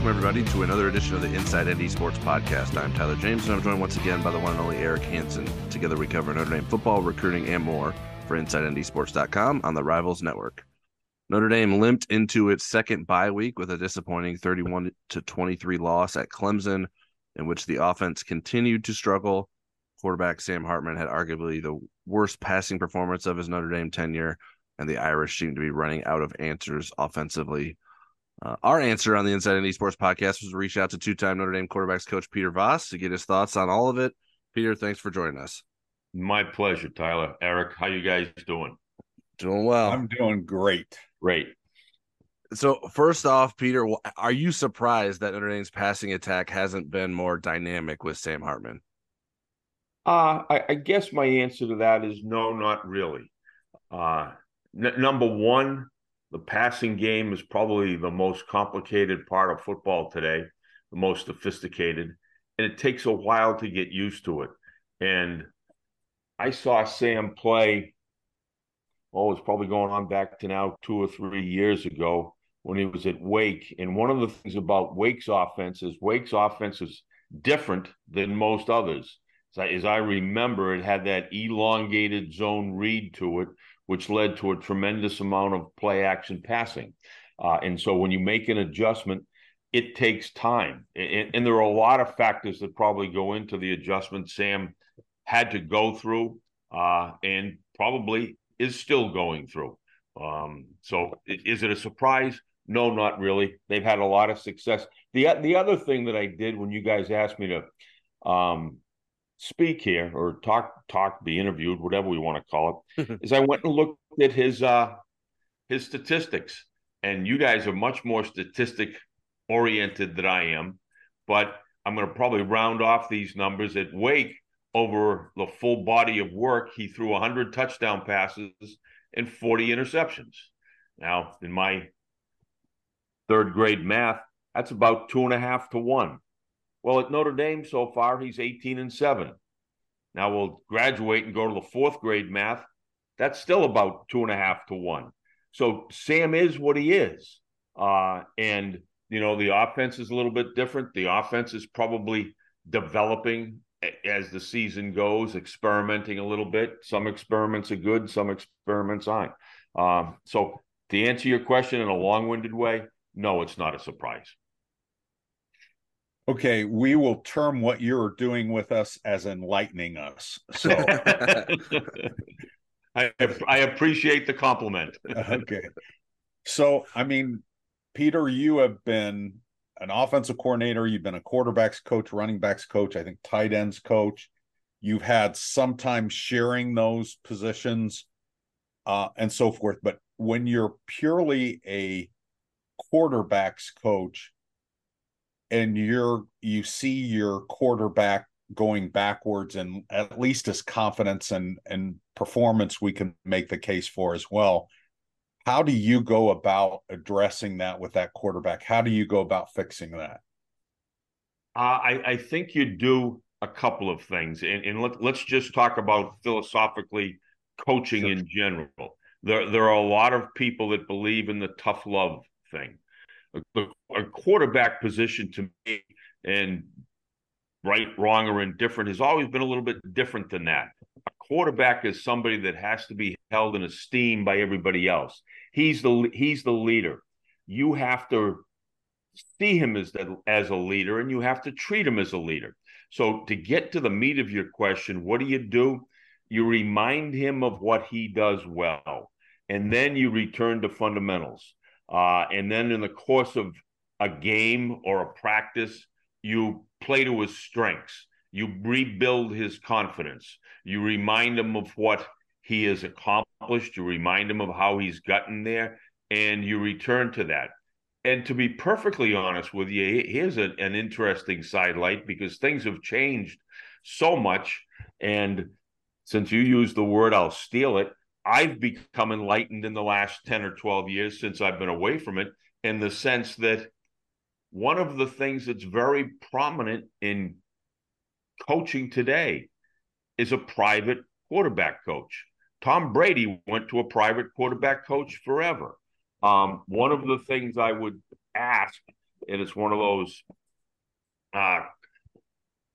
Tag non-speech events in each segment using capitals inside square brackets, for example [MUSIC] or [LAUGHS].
Welcome, everybody, to another edition of the Inside ND Sports Podcast. I'm Tyler James, and I'm joined once again by the one and only Eric Hansen. Together, we cover Notre Dame football, recruiting, and more for InsideNDSports.com on the Rivals Network. Notre Dame limped into its second bye week with a disappointing 31 to 23 loss at Clemson, in which the offense continued to struggle. Quarterback Sam Hartman had arguably the worst passing performance of his Notre Dame tenure, and the Irish seemed to be running out of answers offensively. Uh, our answer on the Inside ND Sports podcast was to reach out to two-time Notre Dame quarterbacks coach Peter Vaas to get his thoughts on all of it. Peter, thanks for joining us. My pleasure, Tyler. Eric, how you guys doing? Doing well. I'm doing great. Great. So first off, Peter, are you surprised that Notre Dame's passing attack hasn't been more dynamic with Sam Hartman? Uh, I, I guess my answer to that is no, not really. Uh, n- number one, the passing game is probably the most complicated part of football today, the most sophisticated, and it takes a while to get used to it. And I saw Sam play, oh, it's probably going on back to now two or three years ago when he was at Wake. And one of the things about Wake's offense is Wake's offense is different than most others. As I remember, it had that elongated zone read to it which led to a tremendous amount of play action passing. Uh, and so when you make an adjustment, it takes time. And, and, there are a lot of factors that probably go into the adjustment Sam had to go through uh, and probably is still going through. Um, so is it a surprise? No, not really. They've had a lot of success. The, the other thing that I did when you guys asked me to um, speak here or talk talk be interviewed whatever we want to call it [LAUGHS] is i went and looked at his uh his statistics. And you guys are much more statistic oriented than i am but i'm going to probably round off these numbers. At wake over the full body of work he threw 100 touchdown passes and 40 interceptions. Now in my third grade math that's about two and a half to one well, at Notre Dame so far, he's 18 and 7. Now we'll graduate and go to the fourth grade math. That's still about two and a half to one. So Sam is what he is. Uh, and, you know, the offense is a little bit different. The offense is probably developing as the season goes, experimenting a little bit. Some experiments are good, some experiments aren't. Um, so to answer your question in a long winded way, no, it's not a surprise. Okay, we will term what you're doing with us as enlightening us. So [LAUGHS] I I appreciate the compliment. [LAUGHS] okay. So, I mean, Peter, you have been an offensive coordinator, you've been a quarterbacks coach, running backs coach, I think tight ends coach. You've had sometimes sharing those positions uh, and so forth. But when you're purely a quarterbacks coach, and you're you see your quarterback going backwards and at least his confidence and and performance we can make the case for as well. How do you go about addressing that with that quarterback? How do you go about fixing that? Uh, I, I think you do a couple of things and, and let, let's just talk about philosophically coaching sure. in general. There, there are a lot of people that believe in the tough love thing a, a quarterback position to me, and right, wrong, or indifferent has always been a little bit different than that. A quarterback is somebody that has to be held in esteem by everybody else. He's the he's the leader. You have to see him as the, as a leader, and you have to treat him as a leader. So to get to the meat of your question, what do you do? You remind him of what he does well, and then you return to fundamentals. Uh, and then in the course of a game or a practice, you play to his strengths. You rebuild his confidence. You remind him of what he has accomplished. You remind him of how he's gotten there, and you return to that. And to be perfectly honest with you, here's a, an interesting sidelight because things have changed so much. And since you used the word, I'll steal it. I've become enlightened in the last 10 or 12 years since I've been away from it in the sense that one of the things that's very prominent in coaching today is a private quarterback coach. Tom Brady went to a private quarterback coach forever. Um, one of the things I would ask and it's one of those uh,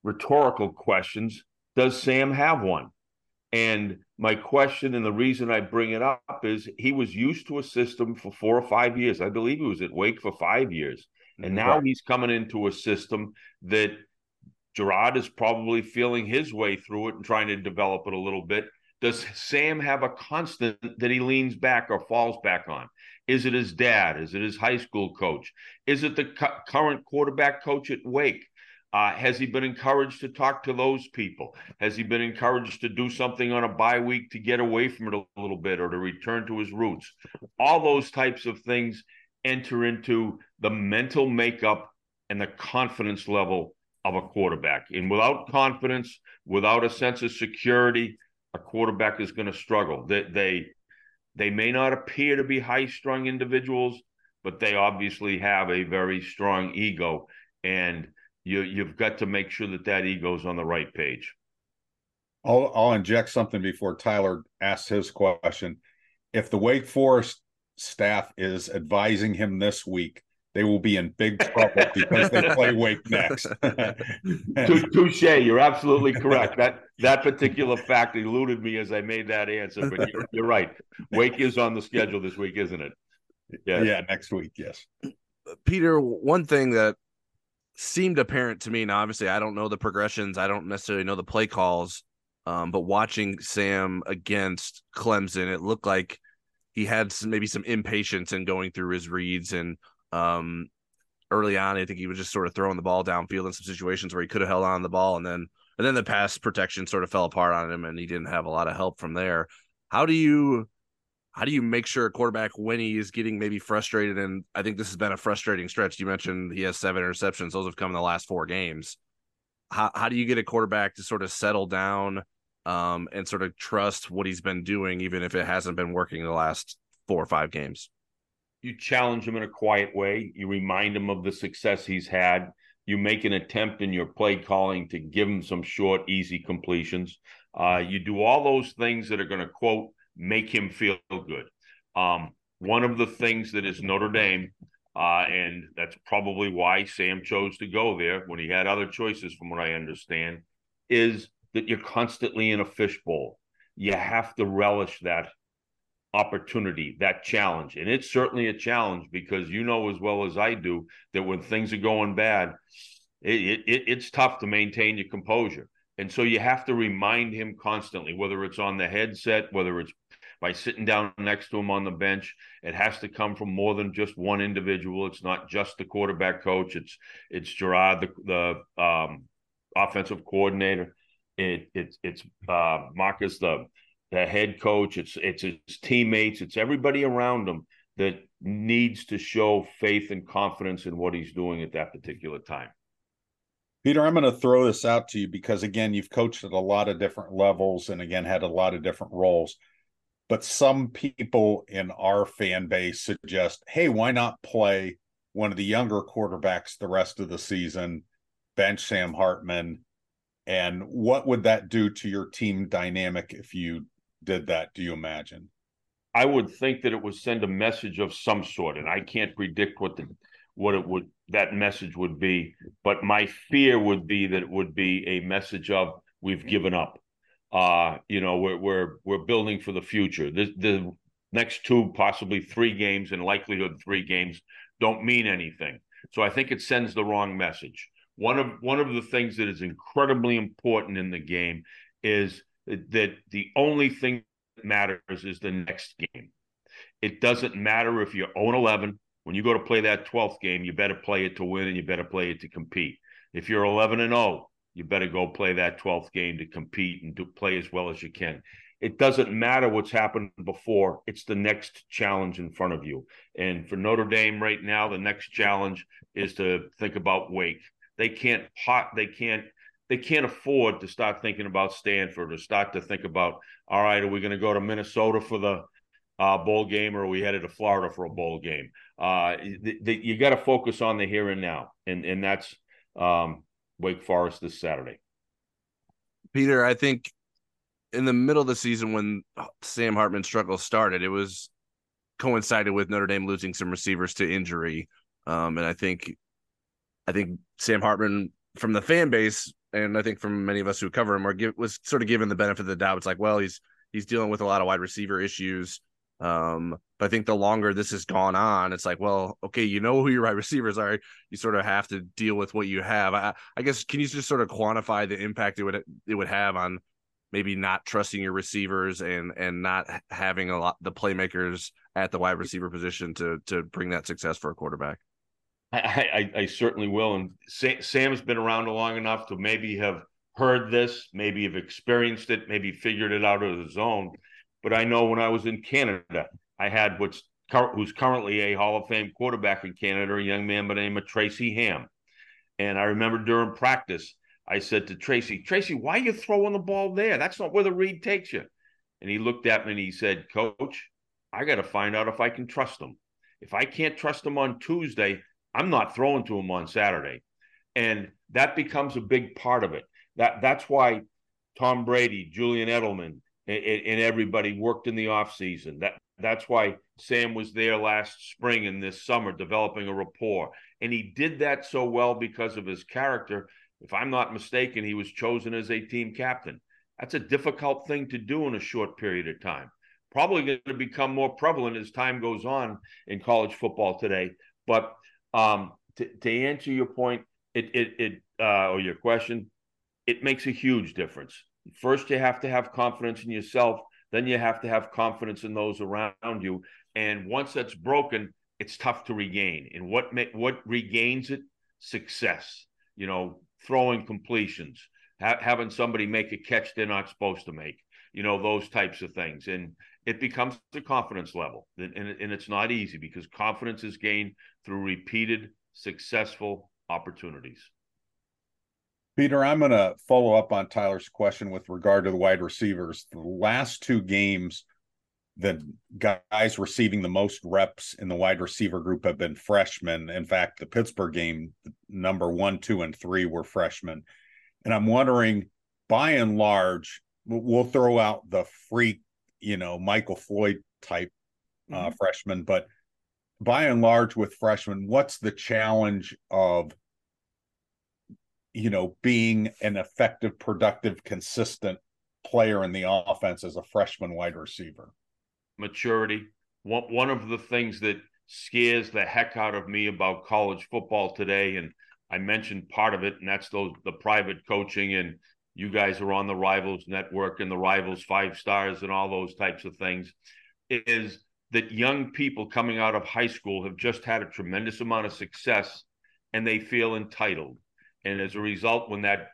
rhetorical questions. Does Sam have one? And my question and the reason I bring it up is he was used to a system for four or five years. I believe he was at Wake for five years. And mm-hmm. now right. he's coming into a system that Gerard is probably feeling his way through it and trying to develop it a little bit. Does Sam have a constant that he leans back or falls back on? Is it his dad? Is it his high school coach? Is it the cu- current quarterback coach at Wake? Uh, has he been encouraged to talk to those people? Has he been encouraged to do something on a bye week to get away from it a little bit or to return to his roots? All those types of things enter into the mental makeup and the confidence level of a quarterback. And without confidence, without a sense of security, a quarterback is going to struggle. They, they they may not appear to be high-strung individuals, but they obviously have a very strong ego and you you've got to make sure that that ego's on the right page. I'll I'll inject something before Tyler asks his question. If the Wake Forest staff is advising him this week, they will be in big trouble [LAUGHS] because they play Wake next. [LAUGHS] Touche, you're absolutely correct. That that particular fact eluded me as I made that answer, but you're, you're right. Wake is on the schedule this week, isn't it? Yeah, yeah, next week, yes. Peter, one thing that seemed apparent to me. Now, obviously, I don't know the progressions. I don't necessarily know the play calls. Um, but watching Sam against Clemson, it looked like he had some, maybe some impatience in going through his reads. And um, early on, I think he was just sort of throwing the ball downfield in some situations where he could have held on the ball, and then and then the pass protection sort of fell apart on him, and he didn't have a lot of help from there. How do you how do you make sure a quarterback when he is getting maybe frustrated? And I think this has been a frustrating stretch. You mentioned he has seven interceptions; those have come in the last four games. How how do you get a quarterback to sort of settle down um, and sort of trust what he's been doing, even if it hasn't been working the last four or five games? You challenge him in a quiet way. You remind him of the success he's had. You make an attempt in your play calling to give him some short, easy completions. Uh, you do all those things that are going to quote make him feel good. Um, one of the things that is Notre Dame, uh, and that's probably why Sam chose to go there when he had other choices, from what I understand, is that you're constantly in a fishbowl. You have to relish that opportunity, that challenge. And it's certainly a challenge because you know as well as I do that when things are going bad, it, it, it's tough to maintain your composure. And so you have to remind him constantly, whether it's on the headset, whether it's by sitting down next to him on the bench. It has to come from more than just one individual. It's not just the quarterback coach. It's it's Gerard, the the um, offensive coordinator. It, it it's uh, Marcus, the the head coach. It's it's his teammates. It's everybody around him that needs to show faith and confidence in what he's doing at that particular time. Peter, I'm going to throw this out to you because again, you've coached at a lot of different levels and again had a lot of different roles but some people in our fan base suggest, hey, why not play one of the younger quarterbacks the rest of the season, bench Sam Hartman? And what would that do to your team dynamic if you did that? Do you imagine? I would think that it would send a message of some sort, and I can't predict what the what it would that message would be. But my fear would be that it would be a message of we've given up uh, you know, we're we're we're building for the future. The the next two, possibly three games, and likelihood three games, don't mean anything. So I think it sends the wrong message. One of one of the things that is incredibly important in the game is that the only thing that matters is the next game. It doesn't matter if you're 0 11. When you go to play that 12th game, you better play it to win and you better play it to compete. If you're 11 and 0, you better go play that 12th game to compete and do play as well as you can. It doesn't matter what's happened before, it's the next challenge in front of you. And for Notre Dame right now, the next challenge is to think about Wake. They can't hot they can't they can't afford to start thinking about Stanford or start to think about, all right, are we going to go to Minnesota for the uh, bowl game or are we headed to Florida for a bowl game? Uh, the, the, you got to focus on the here and now, and and that's um, Wake Forest this Saturday. Peter, I think in the middle of the season when Sam Hartman's struggle started, it was coincided with Notre Dame losing some receivers to injury. Um, and I think I think Sam Hartman from the fan base, and I think from many of us who cover him, are give, was sort of given the benefit of the doubt. It's like, well, he's he's dealing with a lot of wide receiver issues. Um, but I think the longer this has gone on, it's like, well, okay, you know who your wide [LAUGHS] receivers are. You sort of have to deal with what you have. I, I guess can you just sort of quantify the impact it would it would have on maybe not trusting your receivers and and not having a lot the playmakers at the wide receiver position to to bring that success for a quarterback? I, I, I certainly will. And Sam's been around long enough to maybe have heard this, maybe have experienced it, maybe figured it out of his own. But I know when I was in Canada, I had what's who's currently a Hall of Fame quarterback in Canada, a young man by the name of Tracy Ham. And I remember during practice, I said to Tracy, Tracy, why are you throwing the ball there? That's not where the read takes you. And he looked at me and he said, Coach, I got to find out if I can trust him. If I can't trust him on Tuesday, I'm not throwing to him on Saturday. And that becomes a big part of it. That that's why Tom Brady, Julian Edelman, and, and everybody worked in the offseason. That that's why Sam was there last spring and this summer developing a rapport. And he did that so well because of his character. If I'm not mistaken, he was chosen as a team captain. That's a difficult thing to do in a short period of time. Probably going to become more prevalent as time goes on in college football today. But um, to, to answer your point, it it, it uh, or your question, it makes a huge difference. First, you have to have confidence in yourself. Then you have to have confidence in those around you. And once that's broken, it's tough to regain. And what what regains it? Success. You know, throwing completions, ha- having somebody make a catch they're not supposed to make. You know, those types of things. And it becomes a confidence level. And, and, and it's not easy because confidence is gained through repeated successful opportunities. Peter, I'm going to follow up on Tyler's question with regard to the wide receivers. The last two games, the guys receiving the most reps in the wide receiver group have been freshmen. In fact, the Pittsburgh game, number one, two, and three were freshmen. And I'm wondering, by and large, we'll throw out the freak, you know, Michael Floyd type uh, mm-hmm. freshman, but by and large, with freshmen, what's the challenge of you know, being an effective, productive, consistent player in the offense as a freshman wide receiver? Maturity. One, one of the things that scares the heck out of me about college football today, and I mentioned part of it, and that's those the private coaching, and you guys are on the Rivals Network and the Rivals Five Stars and all those types of things, is that young people coming out of high school have just had a tremendous amount of success and they feel entitled and as a result, when that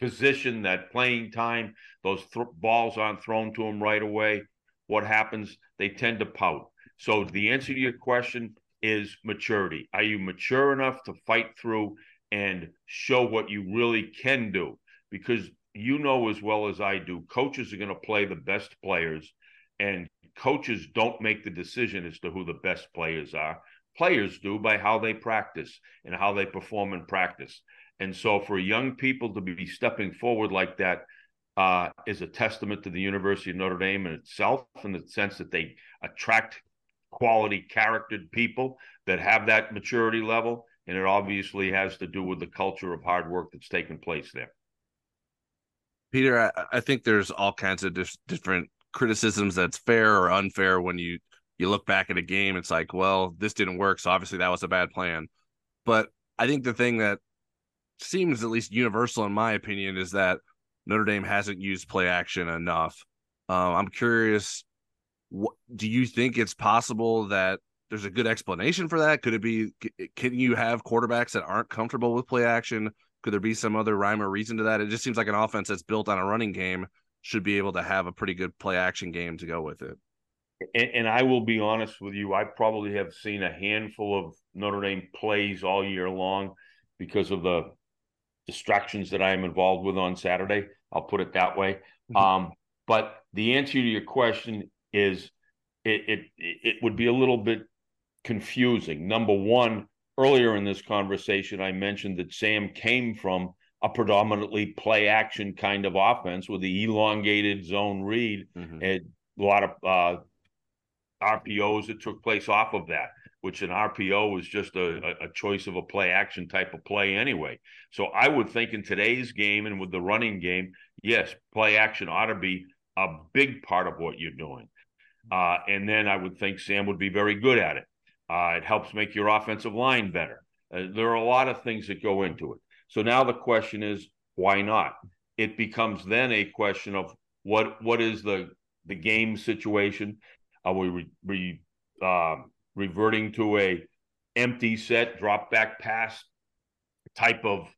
position, that playing time, those th- balls aren't thrown to them right away, what happens? They tend to pout. So the answer to your question is maturity. Are you mature enough to fight through and show what you really can do? Because you know as well as I do, coaches are going to play the best players, and coaches don't make the decision as to who the best players are players do by how they practice and how they perform in practice. And so for young people to be stepping forward like that uh, is a testament to the University of Notre Dame in itself, in the sense that they attract quality charactered people that have that maturity level. And it obviously has to do with the culture of hard work that's taken place there. Peter, I, I think there's all kinds of dif- different criticisms that's fair or unfair when you you look back at a game, it's like, well, this didn't work. So obviously that was a bad plan. But I think the thing that seems at least universal in my opinion is that Notre Dame hasn't used play action enough. Um, I'm curious, do you think it's possible that there's a good explanation for that? Could it be, can you have quarterbacks that aren't comfortable with play action? Could there be some other rhyme or reason to that? It just seems like an offense that's built on a running game should be able to have a pretty good play action game to go with it and, and, I will be honest with you, I probably have seen a handful of Notre Dame plays all year long because of the distractions that I am involved with on Saturday. I'll put it that way. Mm-hmm. Um, but the answer to your question is it, it it would be a little bit confusing. Number one, earlier in this conversation, I mentioned that Sam came from a predominantly play action kind of offense with the elongated zone read mm-hmm. and a lot of uh, RPOs that took place off of that. which an RPO is just a, a choice of a play action type of play anyway. So I would think in today's game and with the running game, yes, play action ought to be a big part of what you're doing. Uh, and then I would think Sam would be very good at it. Uh, it helps make your offensive line better. Uh, there are a lot of things that go into it. So now the question is, why not? It becomes then a question of what what is the the game situation? Are we re, re, uh, reverting to a empty set drop back pass type of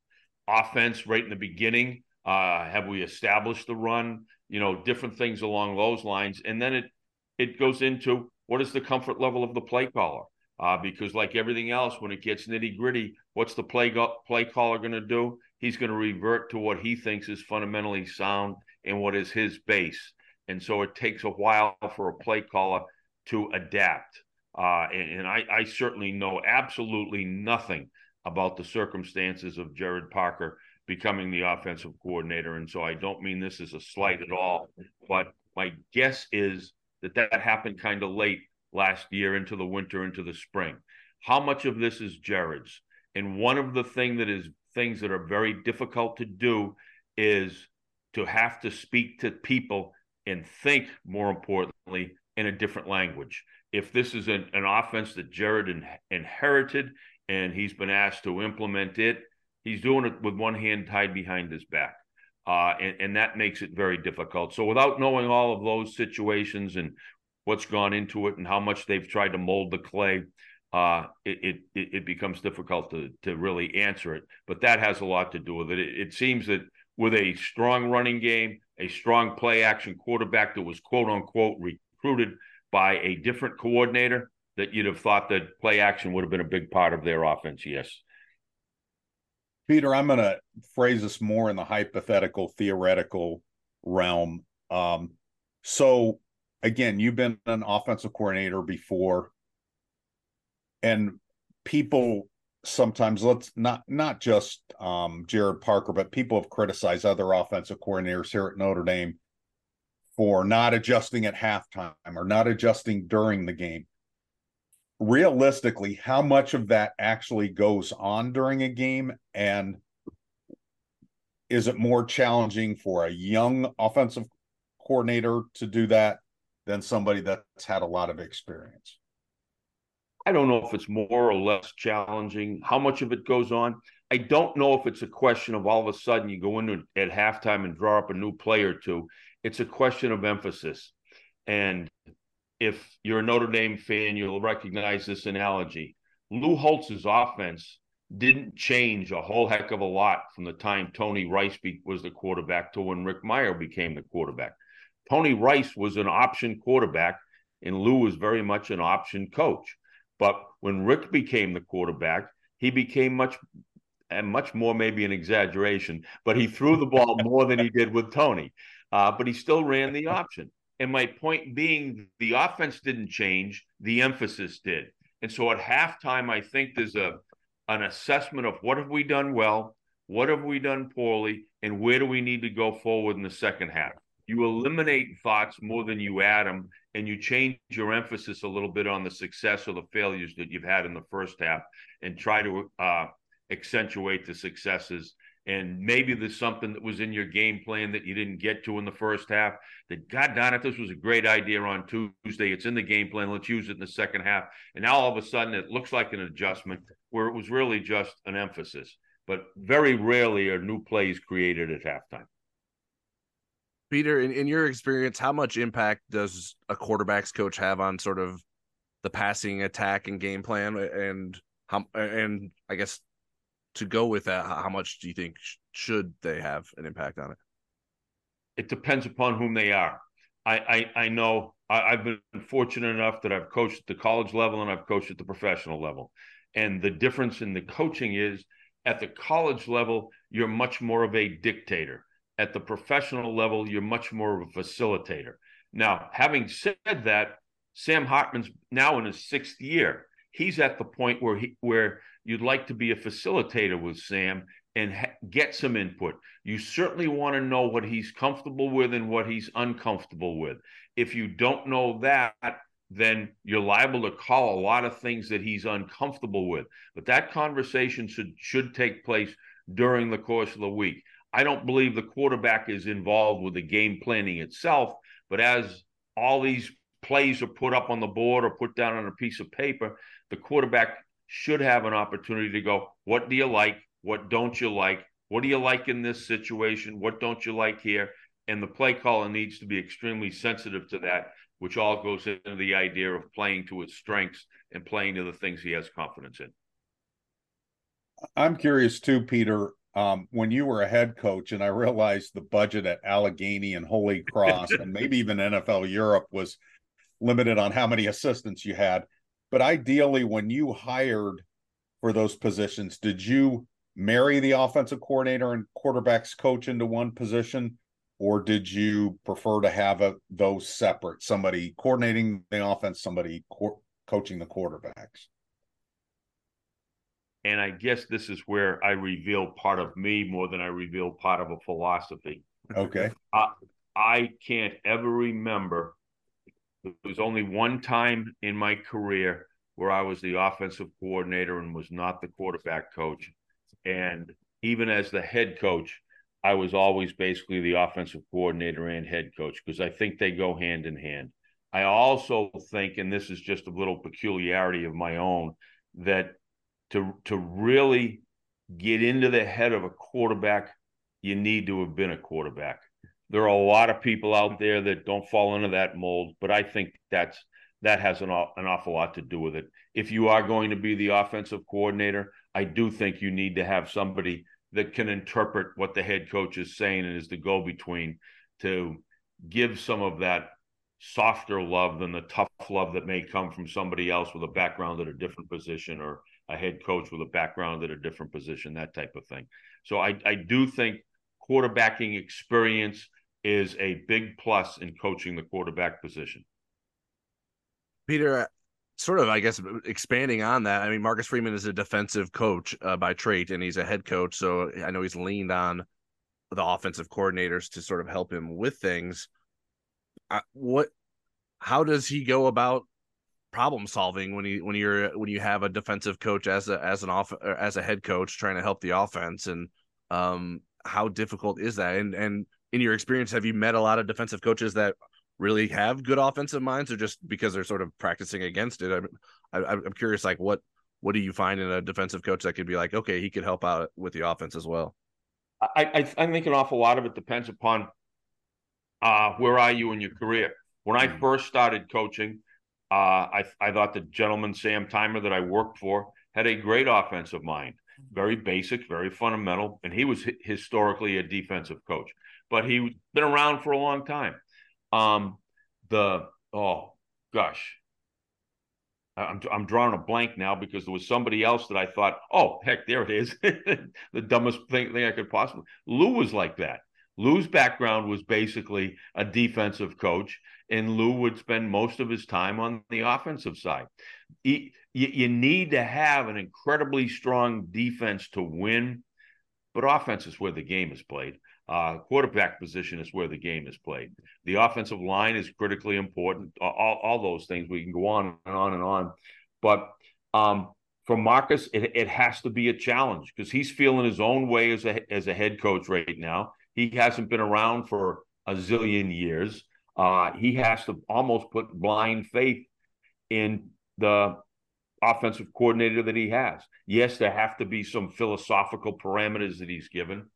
offense right in the beginning? Uh, have we established the run? You know, different things along those lines, and then it it goes into what is the comfort level of the play caller? Uh, because like everything else, when it gets nitty gritty, what's the play go- play caller going to do? He's going to revert to what he thinks is fundamentally sound and what is his base. And so it takes a while for a play caller to adapt. Uh, and, and I, I, certainly know absolutely nothing about the circumstances of Gerad Parker becoming the offensive coordinator. And so I don't mean this as a slight at all, but my guess is that that happened kind of late last year into the winter, into the spring. How much of this is Gerad's? And one of the thing that is things that are very difficult to do is to have to speak to people and think, more importantly, in a different language. If this is an, an offense that Gerad in, inherited and he's been asked to implement it, he's doing it with one hand tied behind his back. Uh, and, and that makes it very difficult. So, without knowing all of those situations and what's gone into it and how much they've tried to mold the clay, uh, it, it it becomes difficult to to really answer it. But that has a lot to do with it. It, it seems that with a strong running game, a strong play action quarterback that was quote unquote recruited by a different coordinator, that you'd have thought that play action would have been a big part of their offense. Yes. Peter, I'm going to phrase this more in the hypothetical, theoretical realm. Um, so, again, you've been an offensive coordinator before, and people sometimes let's not not just um, Gerad Parker, but people have criticized other offensive coordinators here at Notre Dame for not adjusting at halftime or not adjusting during the game. Realistically, how much of that actually goes on during a game, and is it more challenging for a young offensive coordinator to do that than somebody that's had a lot of experience? I don't know if it's more or less challenging. How much of it goes on? I don't know if it's a question of all of a sudden you go into at halftime and draw up a new play or two. It's a question of emphasis. And if you're a Notre Dame fan, you'll recognize this analogy. Lou Holtz's offense didn't change a whole heck of a lot from the time Tony Rice was the quarterback to when Rick Mirer became the quarterback. Tony Rice was an option quarterback, and Lou was very much an option coach. But when Rick became the quarterback, he became much and much more maybe an exaggeration, but he threw the ball [LAUGHS] more than he did with Tony. Uh, but he still ran the option. And my point being, the offense didn't change, the emphasis did. And so at halftime, I think there's a an assessment of what have we done well, what have we done poorly, and where do we need to go forward in the second half you eliminate thoughts more than you add them and you change your emphasis a little bit on the success or the failures that you've had in the first half and try to uh, accentuate the successes. And maybe there's something that was in your game plan that you didn't get to in the first half that god darn it this was a great idea on tuesday. It's in the game plan. Let's use it in the second half. And now all of a sudden it looks like an adjustment where it was really just an emphasis. But very rarely are new plays created at halftime Peter, in, in your experience, how much impact does a quarterback's coach have on sort of the passing attack and game plan? And how, and I guess to go with that, how much do you think should they have an impact on it? It depends upon whom they are. I I, I know I, have been fortunate enough that I've coached at the college level and I've coached at the professional level, and the difference in the coaching is at the college level you're much more of a dictator at the professional level, you're much more of a facilitator. Now, having said that, Sam Hartman's now in his sixth year. He's at the point where he where you'd like to be a facilitator with Sam and ha- get some input. You certainly want to know what he's comfortable with and what he's uncomfortable with. If you don't know that, then you're liable to call a lot of things that he's uncomfortable with. But that conversation should should take place during the course of the week. I don't believe the quarterback is involved with the game planning itself, but as all these plays are put up on the board or put down on a piece of paper, the quarterback should have an opportunity to go, what do you like? What don't you like? What do you like in this situation? What don't you like here? And the play caller needs to be extremely sensitive to that, which all goes into the idea of playing to his strengths and playing to the things he has confidence in. I'm curious too, Peter. Um, when you were a head coach, and I realized the budget at Allegheny and Holy Cross, and [LAUGHS] maybe even NFL Europe was limited on how many assistants you had. But ideally, when you hired for those positions, did you marry the offensive coordinator and quarterbacks coach into one position? Or did you prefer to have a, those separate, somebody coordinating the offense, somebody co- coaching the quarterbacks? And I guess this is where I reveal part of me more than I reveal part of a philosophy. Okay. I, I can't ever remember. There was only one time in my career where I was the offensive coordinator and was not the quarterback coach. And even as the head coach, I was always basically the offensive coordinator and head coach because I think they go hand in hand. I also think, and this is just a little peculiarity of my own, that to to really get into the head of a quarterback, you need to have been a quarterback. There are a lot of people out there that don't fall into that mold, but I think that's that has an, an awful lot to do with it. If you are going to be the offensive coordinator, I do think you need to have somebody that can interpret what the head coach is saying and is the go between to give some of that softer love than the tough love that may come from somebody else with a background at a different position or a head coach with a background at a different position, that type of thing. So I, I do think quarterbacking experience is a big plus in coaching the quarterback position. Peter, sort of, I guess, expanding on that. I mean, Marcus Freeman is a defensive coach uh, by trait, and he's a head coach. So I know he's leaned on the offensive coordinators to sort of help him with things. Uh, what? How does he go about problem solving when you when you're when you have a defensive coach as a as an off as a head coach trying to help the offense and um how difficult is that? And and in your experience have you met a lot of defensive coaches that really have good offensive minds or just because they're sort of practicing against it? I'm I, I'm curious like what what do you find in a defensive coach that could be like okay he could help out with the offense as well I I, I think an awful lot of it depends upon uh where are you in your career. When I mm. first started coaching uh, I, I thought the gentleman, Sam Timer, that I worked for, had a great offensive mind, very basic, very fundamental, and he was historically a defensive coach, but he's been around for a long time. Um, the oh gosh, I'm I'm drawing a blank now because there was somebody else that I thought, oh heck, there it is, [LAUGHS] the dumbest thing, thing I could possibly. Lou was like that. Lou's background was basically a defensive coach, and Lou would spend most of his time on the offensive side. He, you, you need to have an incredibly strong defense to win, but offense is where the game is played. Uh, quarterback position is where the game is played. The offensive line is critically important. All, all those things we can go on and on and on, but um, for Marcus, it, it has to be a challenge because he's feeling his own way as a as a head coach right now. He hasn't been around for a zillion years. Uh, he has to almost put blind faith in the offensive coordinator that he has. Yes, there have to be some philosophical parameters that he's given,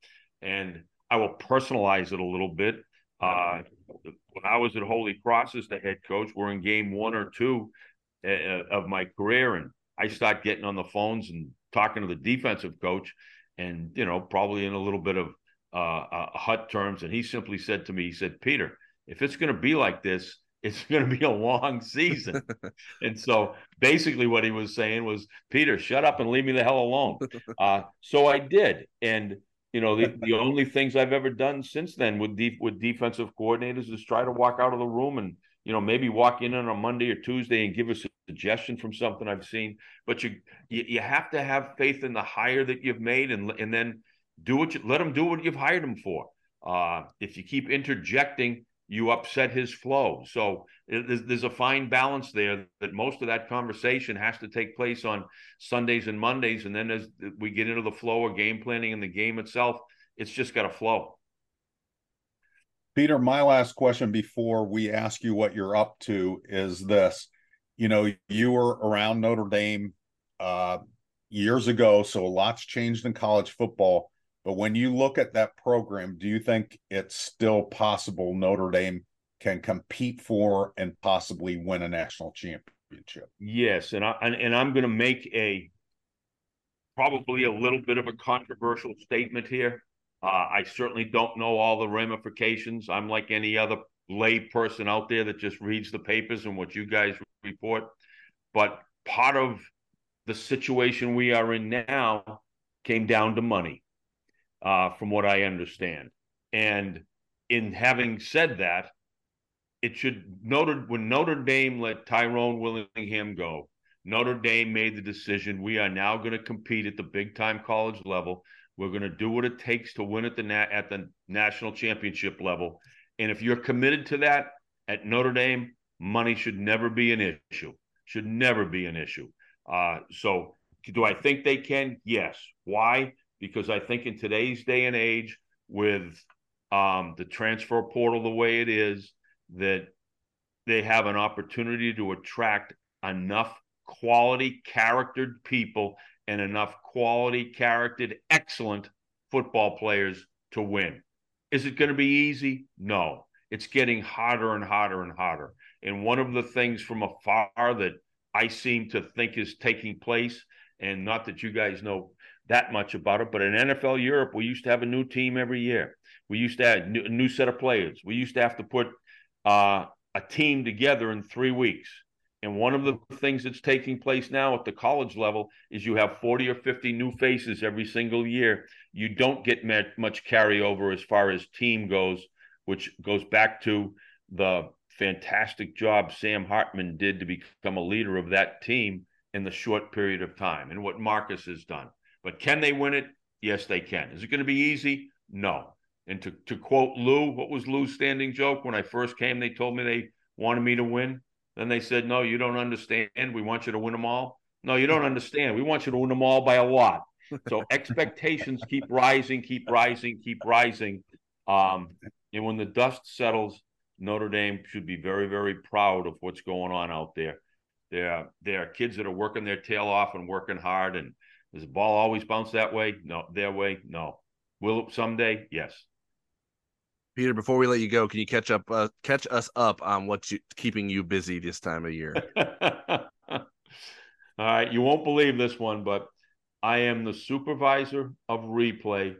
and I will personalize it a little bit. Uh, when I was at Holy Cross as the head coach, we're in game one or two uh, of my career, and I start getting on the phones and talking to the defensive coach, and you know, probably in a little bit of uh, uh, hut terms, and he simply said to me, he said, Peter, if it's going to be like this, [LAUGHS] it's going to be a long season. [LAUGHS] and so basically what he was saying was, Peter, shut up and leave me the hell alone. [LAUGHS] Uh, so I did. And, you know, the, the only things I've ever done since then with de- with defensive coordinators is try to walk out of the room and, you know, maybe walk in on a Monday or Tuesday and give us a suggestion from something I've seen. But you, you, you have to have faith in the hire that you've made and, and then – do what you let them do what you've hired them for. Uh, if you keep interjecting you upset his flow. So it, there's a fine balance there that most of that conversation has to take place on Sundays and Mondays. And then as we get into the flow of game planning and the game itself, it's just got to flow. Peter, my last question before we ask you what you're up to is this. You know, you were around Notre Dame uh, years ago, so a lot's changed in college football. But when you look at that program, do you think it's still possible Notre Dame can compete for and possibly win a national championship? Yes, and I and, I'm going to make a probably a little bit of a controversial statement here. Uh, I certainly don't know all the ramifications. I'm like any other lay person out there that just reads the papers and what you guys report. But part of the situation we are in now came down to money uh, from what I understand. And in having said that, it should Notre when Notre Dame let Tyrone Willingham go, Notre Dame made the decision we are now going to compete at the big time college level. We're going to do what it takes to win at the na- at the national championship level. And if you're committed to that at Notre Dame, money should never be an issue. Should never be an issue. Uh, so, do I think they can? Yes. Why? Because I think in today's day and age, with um, the transfer portal the way it is, that they have an opportunity to attract enough quality charactered people and enough quality charactered excellent football players to win. Is it going to be easy? No. It's getting harder and harder and harder. And one of the things from afar that I seem to think is taking place, and not that you guys know that much about it. But in NFL Europe, we used to have a new team every year. We used to have a new, set of players. We used to have to put uh, a team together in three weeks. And one of the things that's taking place now at the college level is you have 40 or 50 new faces every single year. You don't get much carryover as far as team goes, which goes back to the fantastic job Sam Hartman did to become a leader of that team in the short period of time and what Marcus has done. But can they win it? Yes, they can. Is it going to be easy? No. And to, to quote Lou, what was Lou's standing joke? When I first came, they told me they wanted me to win. Then they said, No, you don't understand. We want you to win them all. No, you don't understand. We want you to win them all by a lot. So [LAUGHS] expectations keep rising, keep rising, keep rising. Um, and when the dust settles, Notre Dame should be very, very proud of what's going on out there. There, there are kids that are working their tail off and working hard, and does the ball always bounce that way? No, their way? No. Will it someday? Yes. Peter, before we let you go, can you catch up uh, catch us up on what's you, keeping you busy this time of year? [LAUGHS] All right, you won't believe this one, but I am the supervisor of replay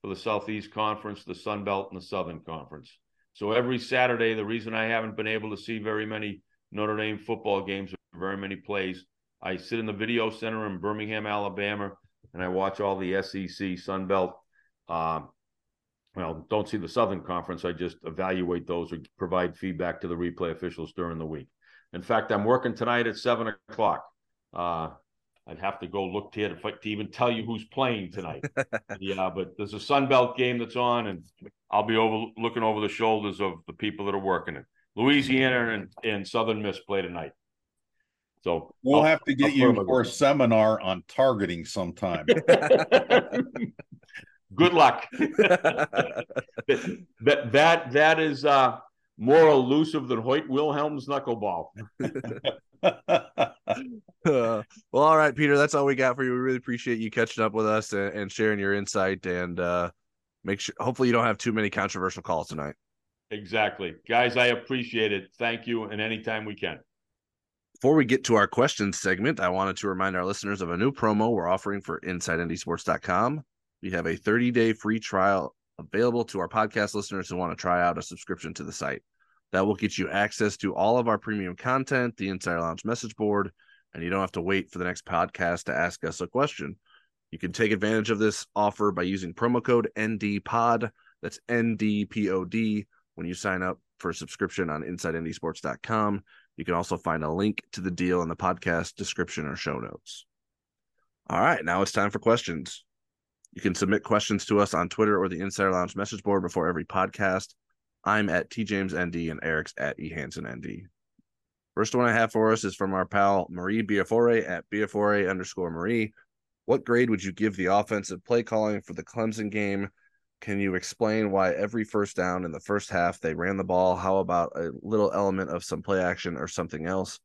for the Southeast Conference, the Sun Belt, and the Southern Conference. So every Saturday, the reason I haven't been able to see very many Notre Dame football games or very many plays I sit in the video center in Birmingham, Alabama, and I watch all the SEC Sun Belt. Uh, well, don't see the Southern Conference. I just evaluate those or provide feedback to the replay officials during the week. In fact, I'm working tonight at seven o'clock. Uh, I'd have to go look to to even tell you who's playing tonight. [LAUGHS] yeah, but there's a Sun Belt game that's on, and I'll be over looking over the shoulders of the people that are working it. Louisiana and, and Southern Miss play tonight. So we'll I'll, have to get you for a seminar on targeting sometime. [LAUGHS] [LAUGHS] Good luck. that that that is uh, more elusive than Hoyt Wilhelm's knuckleball. [LAUGHS] uh, well, all right, Peter. That's all we got for you. We really appreciate you catching up with us and, and sharing your insight. And uh, make sure, hopefully, you don't have too many controversial calls tonight. Exactly, guys. I appreciate it. Thank you, and anytime we can. Before we get to our questions segment, I wanted to remind our listeners of a new promo we're offering for InsideNDSports.com. We have a 30 day free trial available to our podcast listeners who want to try out a subscription to the site. That will get you access to all of our premium content, the Insider Lounge message board, and you don't have to wait for the next podcast to ask us a question. You can take advantage of this offer by using promo code NDPOD. That's NDPOD when you sign up for a subscription on InsideNDSports.com. You can also find a link to the deal in the podcast description or show notes. All right, now it's time for questions. You can submit questions to us on Twitter or the Insider Lounge message board before every podcast. I'm at TJamesND and Eric's at EHansenND. First one I have for us is from our pal Marie Biafore at Biafore underscore Marie. What grade would you give the offensive play calling for the Clemson game? Can you explain why every first down in the first half they ran the ball? How about a little element of some play action or something else?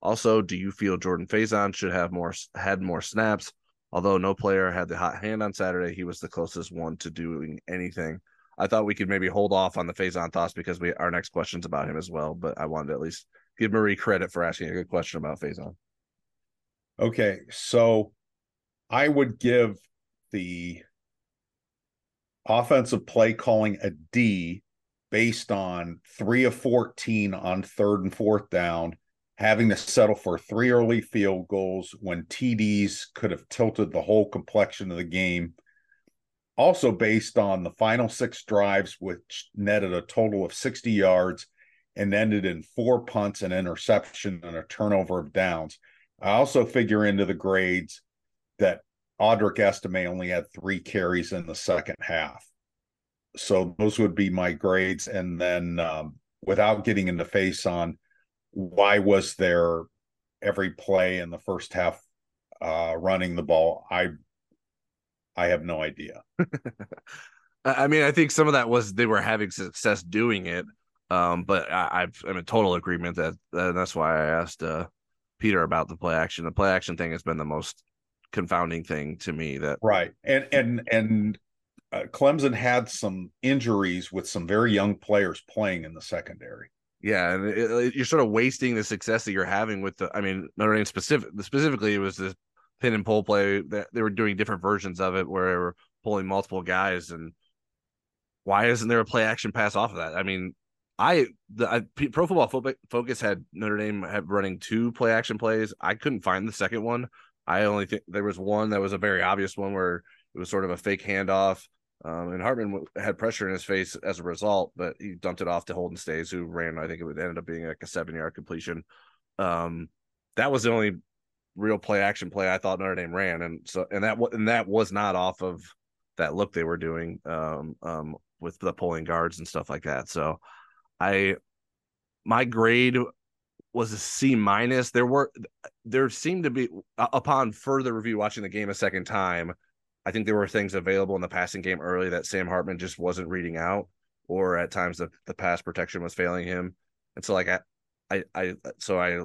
Also, do you feel Jordan Faison should have more had more snaps? Although no player had the hot hand on Saturday, he was the closest one to doing anything. I thought we could maybe hold off on the Faison thoughts because we our next question's about him as well. But I wanted to at least give Marie credit for asking a good question about Faison. Okay, so I would give the offensive play calling a D based on three of 14 on third and fourth down, having to settle for three early field goals when TDs could have tilted the whole complexion of the game. Also, based on the final six drives, which netted a total of 60 yards and ended in four punts, an interception, and a turnover of downs. I also figure into the grades that Audric Estime only had three carries in the second half. So those would be my grades. And then um, without getting into Faison, why was there every play in the first half uh, running the ball? I I have no idea. [LAUGHS] I mean, I think some of that was they were having success doing it. Um, but I, am in total agreement that, that that's why I asked uh, Peter about the play action. The play action thing has been the most confounding thing to me. That right, and and and uh, Clemson had some injuries with some very young players playing in the secondary. Yeah, and it, it, you're sort of wasting the success that you're having with the. I mean, Notre Dame specific specifically it was this pin and pull play that they were doing different versions of it where they were pulling multiple guys and why isn't there a play action pass off of that? I mean, I the I, Pro Football Focus had Notre Dame had running two play action plays. I couldn't find the second one. I only think there was one that was a very obvious one where it was sort of a fake handoff. Um, and Hartman had pressure in his face as a result, but he dumped it off to Holden Staes, who ran. I think it would ended up being like a seven yard completion. Um, that was the only real play action play I thought Notre Dame ran, and so and that and that was not off of that look they were doing um, um, with the pulling guards and stuff like that. So I my grade was a C minus. There were there seemed to be upon further review, watching the game a second time. I think there were things available in the passing game early that Sam Hartman just wasn't reading out, or at times the, the pass protection was failing him. And so like I I I so I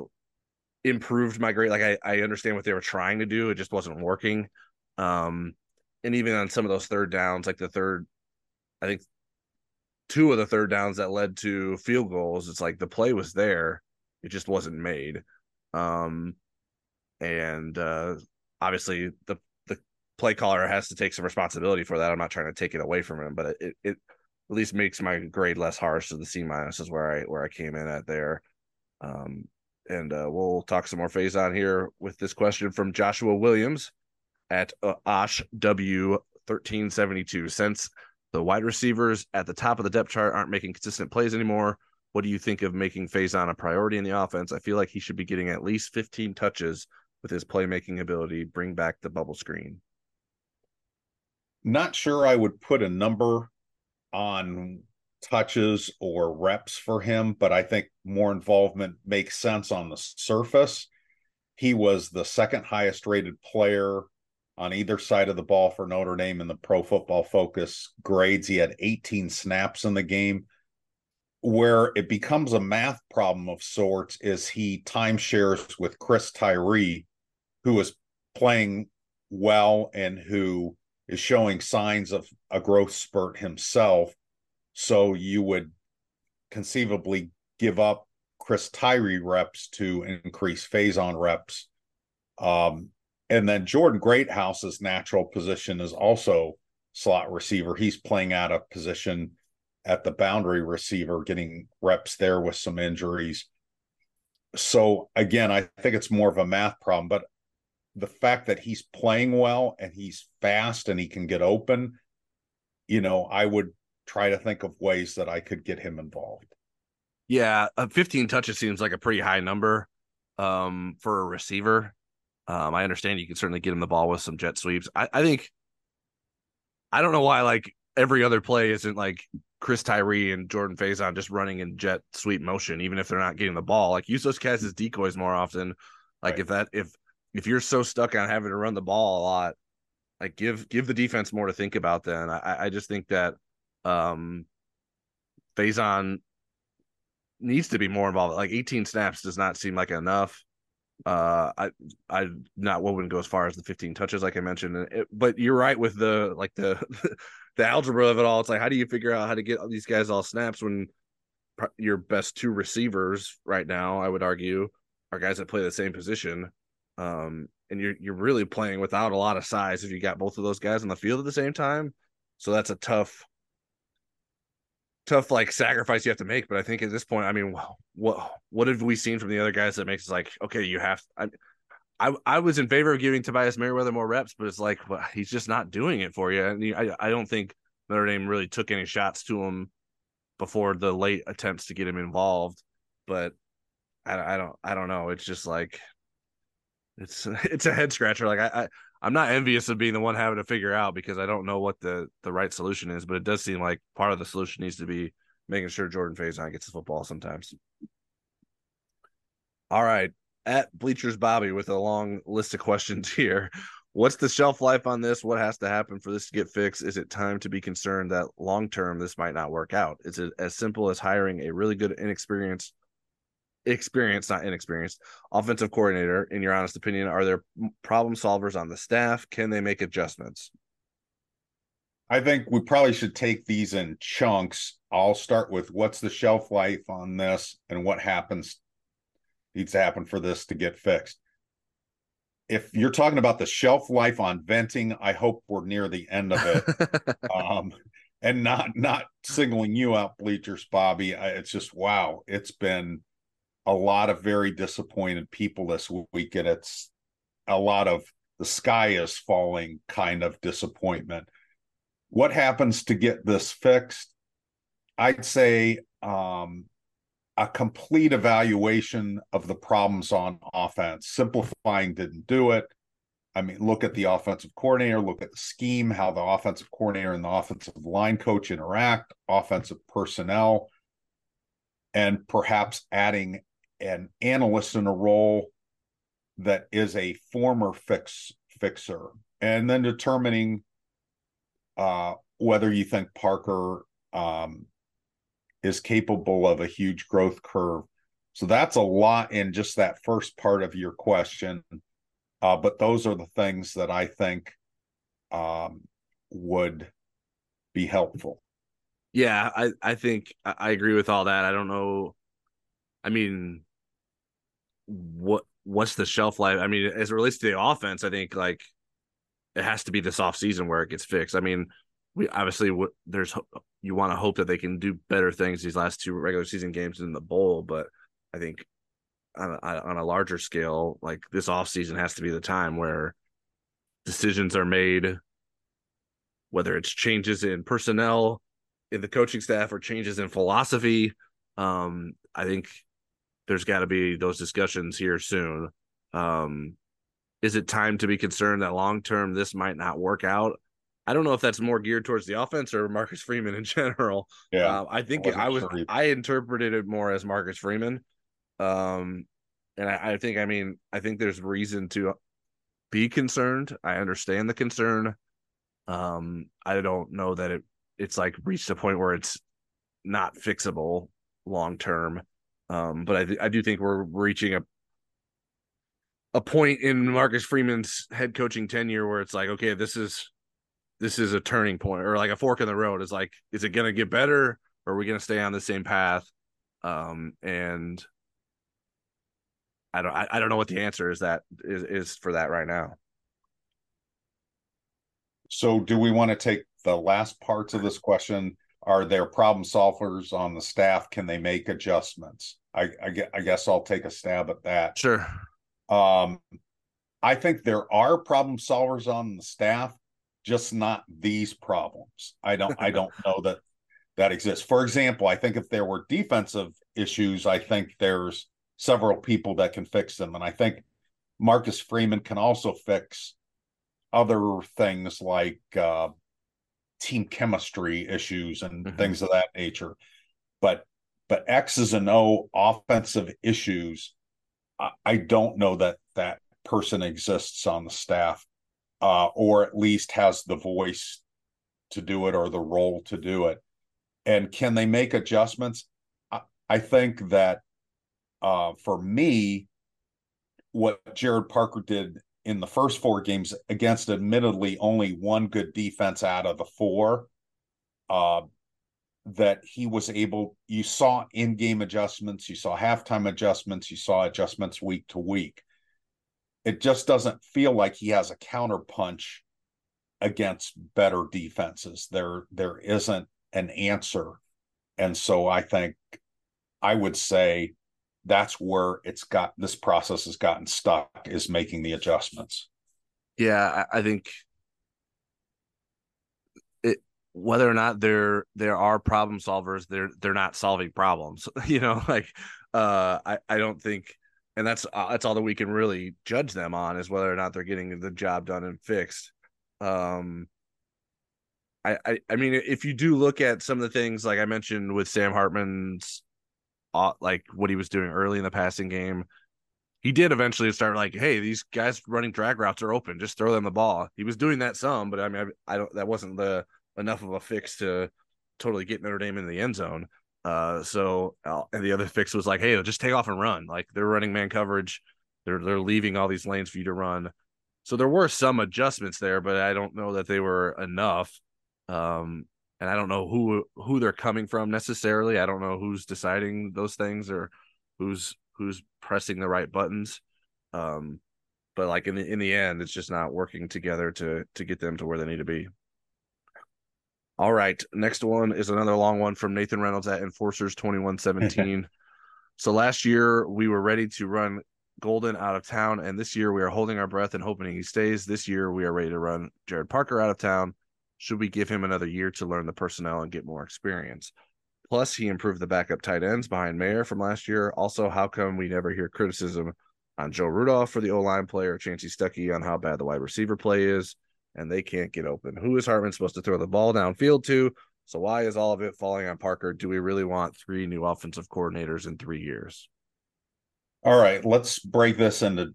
improved my grade. Like I, I understand what they were trying to do. It just wasn't working. Um and even on some of those third downs, like the third, I think two of the third downs that led to field goals, it's like the play was there, it just wasn't made. Um, and uh, obviously the the play caller has to take some responsibility for that. I'm not trying to take it away from him, but it it at least makes my grade less harsh. So the C minus is where I where I came in at there. Um, and uh, we'll talk some more Faison here with this question from Joshua Williams at uh, Osh W thirteen seventy two. Since the wide receivers at the top of the depth chart aren't making consistent plays anymore. What do you think of making Faison a priority in the offense? I feel like he should be getting at least 15 touches with his playmaking ability. Bring back the bubble screen. Not sure I would put a number on touches or reps for him, but I think more involvement makes sense on the surface. He was the second highest rated player on either side of the ball for Notre Dame in the pro football focus grades. He had 18 snaps in the game. Where it becomes a math problem of sorts is he timeshares with Chris Tyree, who is playing well and who is showing signs of a growth spurt himself. So you would conceivably give up Chris Tyree reps to increase Faison reps. Um, and then Jaden Greathouse's natural position is also slot receiver. He's playing out of position at the boundary receiver, getting reps there with some injuries. So again, I think it's more of a math problem, but the fact that he's playing well and he's fast and he can get open, you know, I would try to think of ways that I could get him involved. Yeah, uh, 15 touches seems like a pretty high number um, for a receiver. Um, I understand you can certainly get him the ball with some jet sweeps. I, I think I don't know why like every other play isn't like Chris Tyree and Jordan Faison just running in jet sweep motion, even if they're not getting the ball. Like use those guys as decoys more often. Like right. if that if if you're so stuck on having to run the ball a lot, like give give the defense more to think about. Then I, I just think that um Faison needs to be more involved. Like 18 snaps does not seem like enough. Uh, I I not wouldn't go as far as the 15 touches, like I mentioned. It, but you're right with the like the [LAUGHS] the algebra of it all. It's like how do you figure out how to get these guys all snaps when your best two receivers right now, I would argue, are guys that play the same position. Um, and you're you're really playing without a lot of size if you got both of those guys on the field at the same time. So that's a tough tough like sacrifice you have to make. But I think at this point, I mean, what what have we seen from the other guys that makes us like, okay, you have. I, I I was in favor of giving Tobias Merriweather more reps, but it's like well, he's just not doing it for you. And I I don't think Notre Dame really took any shots to him before the late attempts to get him involved. But I, I don't I don't know. It's just like it's [LAUGHS] it's a head scratcher. Like I, I I'm not envious of being the one having to figure out because I don't know what the the right solution is, but it does seem like part of the solution needs to be making sure Jordan Faison gets the football sometimes. All right, at Bleachers Bobby with a long list of questions [LAUGHS] here. What's the shelf life on this? What has to happen for this to get fixed? Is it time to be concerned that long term this might not work out? Is it as simple as hiring a really good inexperienced experienced, not inexperienced, offensive coordinator, in your honest opinion, are there problem solvers on the staff? Can they make adjustments? I think we probably should take these in chunks. I'll start with what's the shelf life on this and what happens needs to happen for this to get fixed. If you're talking about the shelf life on venting, I hope we're near the end of it. [LAUGHS] um, and not not singling you out, bleachers, Bobby. I, it's just wow. It's been a lot of very disappointed people this week, and it's a lot of the sky is falling kind of disappointment. What happens to get this fixed? I'd say um, a complete evaluation of the problems on offense. Simplifying didn't do it. I mean, look at the offensive coordinator, look at the scheme, how the offensive coordinator and the offensive line coach interact, offensive personnel, and perhaps adding an analyst in a role that is a former fix fixer, and then determining uh, whether you think Parker um, is capable of a huge growth curve. So that's a lot in just that first part of your question. Uh, but those are the things that I think um, would be helpful. Yeah, I, I think I agree with all that. I don't know. I mean, what what's the shelf life? I mean, as it relates to the offense, I think like it has to be this off season where it gets fixed. I mean, we obviously there's you want to hope that they can do better things these last two regular season games in the bowl, but I think on a, on a larger scale, like this off season has to be the time where decisions are made, whether it's changes in personnel in the coaching staff or changes in philosophy. Um, I think there's got to be those discussions here soon. Um, is it time to be concerned that long term this might not work out? I don't know if that's more geared towards the offense or Marcus Freeman in [LAUGHS] general. Yeah, uh, I think I, I was sure I interpreted it more as Marcus Freeman, um, and I, I think I mean I think there's reason to be concerned. I understand the concern. Um, I don't know that it it's like reached a point where it's not fixable long term. Um, but I, th- I do think we're reaching a a point in Marcus Freeman's head coaching tenure where it's like, okay, this is this is a turning point or like a fork in the road. Is like, is it gonna get better or are we gonna stay on the same path? Um, and I don't I, I don't know what the answer is that is, is for that right now. So do we want to take the last parts of this question are there problem solvers on the staff? Can they make adjustments? I, I, I guess I'll take a stab at that. Sure. Um, I think there are problem solvers on the staff, just not these problems. I don't I [LAUGHS] don't know that that exists. For example, I think if there were defensive issues, I think there's several people that can fix them, and I think Marcus Freeman can also fix other things like uh, team chemistry issues and Mhm. things of that nature. But but X's and O offensive issues, I, I don't know that that person exists on the staff, uh, or at least has the voice to do it or the role to do it. And can they make adjustments? I, I think that uh, for me, what Gerad Parker did in the first four games against admittedly only one good defense out of the four, uh, that he was able, you saw in game adjustments, you saw halftime adjustments, you saw adjustments week to week. It just doesn't feel like he has a counterpunch against better defenses. There, there isn't an answer. And so I think I would say that's where it's got this process has gotten stuck is making the adjustments. Yeah, I, think it whether or not there there are problem solvers, they're they're not solving problems. [LAUGHS] You know, like uh I, I don't think and that's uh, that's all that we can really judge them on is whether or not they're getting the job done and fixed. Um I, I, I mean, if you do look at some of the things like I mentioned with Sam Hartman's, uh, like what he was doing early in the passing game, he did eventually start like, hey, these guys running drag routes are open, just throw them the ball. He was doing that some, but I mean, I, I don't. That wasn't the enough of a fix to totally get Notre Dame in the end zone. Uh, so uh, and the other fix was like, hey, just take off and run. Like they're running man coverage, they're they're leaving all these lanes for you to run. So there were some adjustments there, but I don't know that they were enough. Um, and I don't know who who they're coming from necessarily. I don't know who's deciding those things or who's who's pressing the right buttons. Um, but like in the in the end, it's just not working together to to get them to where they need to be. All right, next one is another long one from Nathan Reynolds at Enforcers twenty one seventeen. [LAUGHS] So last year we were ready to run Golden out of town, and this year we are holding our breath and hoping he stays. This year we are ready to run Gerad Parker out of town. Should we give him another year to learn the personnel and get more experience? Plus, he improved the backup tight ends behind Mayer from last year. Also, how come we never hear criticism on Joe Rudolph for the O line play or Chansi Stuckey on how bad the wide receiver play is? And they can't get open. Who is Hartman supposed to throw the ball downfield to? So, why is all of it falling on Parker? Do we really want three new offensive coordinators in three years? All right, let's break this into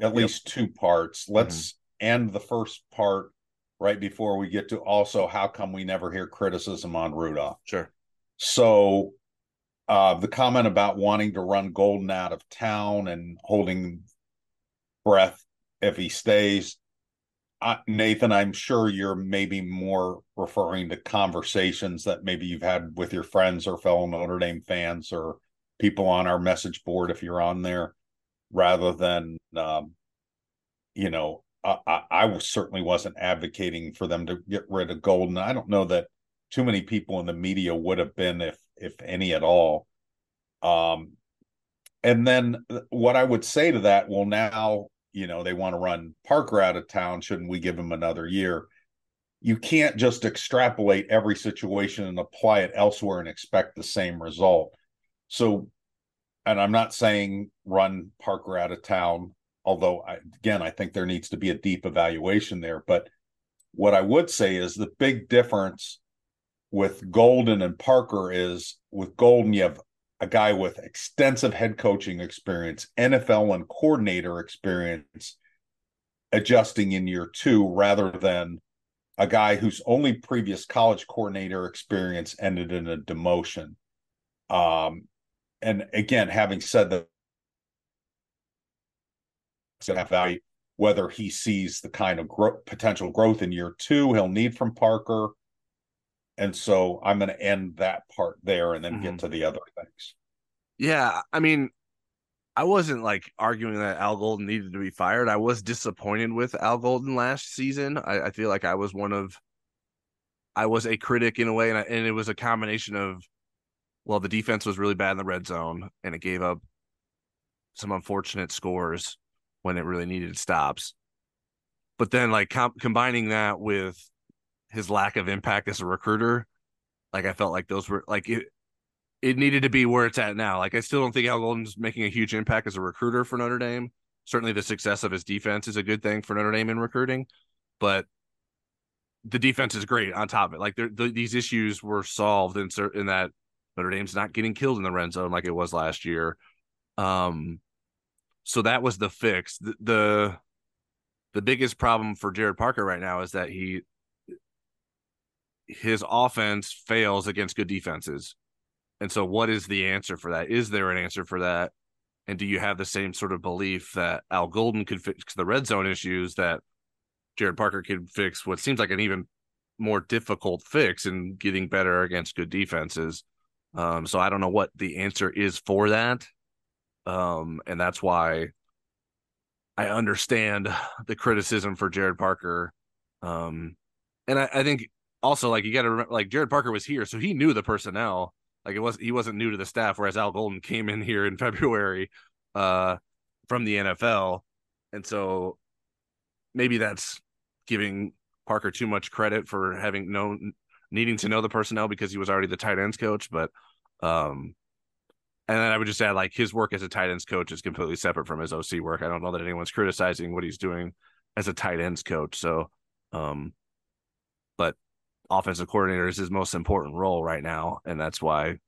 at least two parts. Let's end the first part right before we get to also how come we never hear criticism on Rudolph. Sure. So uh the comment about wanting to run Golden out of town and holding breath if he stays. Uh, Nathan, I'm sure you're maybe more referring to conversations that maybe you've had with your friends or fellow Notre Dame fans or people on our message board if you're on there, rather than um, you know, I, I, I certainly wasn't advocating for them to get rid of Golden. I don't know that too many people in the media would have been, if if any at all. Um, and then what I would say to that, well, now you know they want to run Parker out of town. Shouldn't we give him another year? You can't just extrapolate every situation and apply it elsewhere and expect the same result. So, and I'm not saying run Parker out of town, although I, again, I think there needs to be a deep evaluation there. But what I would say is the big difference with Golden and Parker is with Golden, you have a guy with extensive head coaching experience, NFL and coordinator experience, adjusting in year two rather than a guy whose only previous college coordinator experience ended in a demotion. Um, and again, having said that, value whether he sees the kind of gro- potential growth in year two he'll need from Parker. And so I'm going to end that part there and then Mhm. get to the other things. Yeah, I mean, I wasn't like arguing that Al Golden needed to be fired. I was disappointed with Al Golden last season. I, I feel like I was one of, I was a critic in a way, and, I, and it was a combination of, well, the defense was really bad in the red zone, and it gave up some unfortunate scores when it really needed stops. But then, like com- combining that with his lack of impact as a recruiter, like I felt like those were like it it needed to be where it's at now. Like I still don't think Al Golden's making a huge impact as a recruiter for Notre Dame. Certainly the success of his defense is a good thing for Notre Dame in recruiting, but the defense is great on top of it. Like the, these issues were solved in in that Notre Dame's not getting killed in the red zone like it was last year. Um, so that was the fix. The, the the biggest problem for Gerad Parker right now is that he his offense fails against good defenses. And so what is the answer for that? Is there an answer for that? And do you have the same sort of belief that Al Golden could fix the red zone issues that Gerad Parker could fix what seems like an even more difficult fix in getting better against good defenses? Um, so I don't know what the answer is for that. Um, and that's why I understand the criticism for Gerad Parker. Um, and I, I think also like you got to remember, like Gerad Parker was here, so he knew the personnel. Like it was he wasn't new to the staff, whereas Al Golden came in here in [LAUGHS] February uh, from the NFL, and so maybe that's giving Parker too much credit for having known needing to know the personnel because he was already the tight ends coach. But um, and then I would just add like his work as a tight ends coach is completely separate from his OC work. I don't know that anyone's criticizing what he's doing as a tight ends coach. So, um, offensive coordinator is his most important role right now, and that's why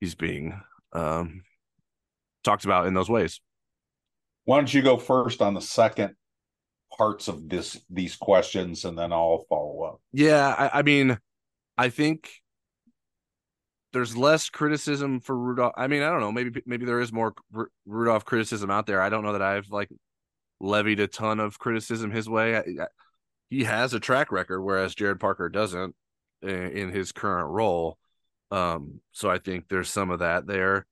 he's being um, talked about in those ways. Why don't you go first on the second parts of this these questions, and then I'll follow up. Yeah, I, I mean, I think there's less criticism for Rudolph. I mean, I don't know. Maybe maybe there is more R- Rudolph criticism out there. I don't know that I've like levied a ton of criticism his way. I, I, he has a track record, whereas Gerad Parker doesn't in, his current role. Um, so I think there's some of that there.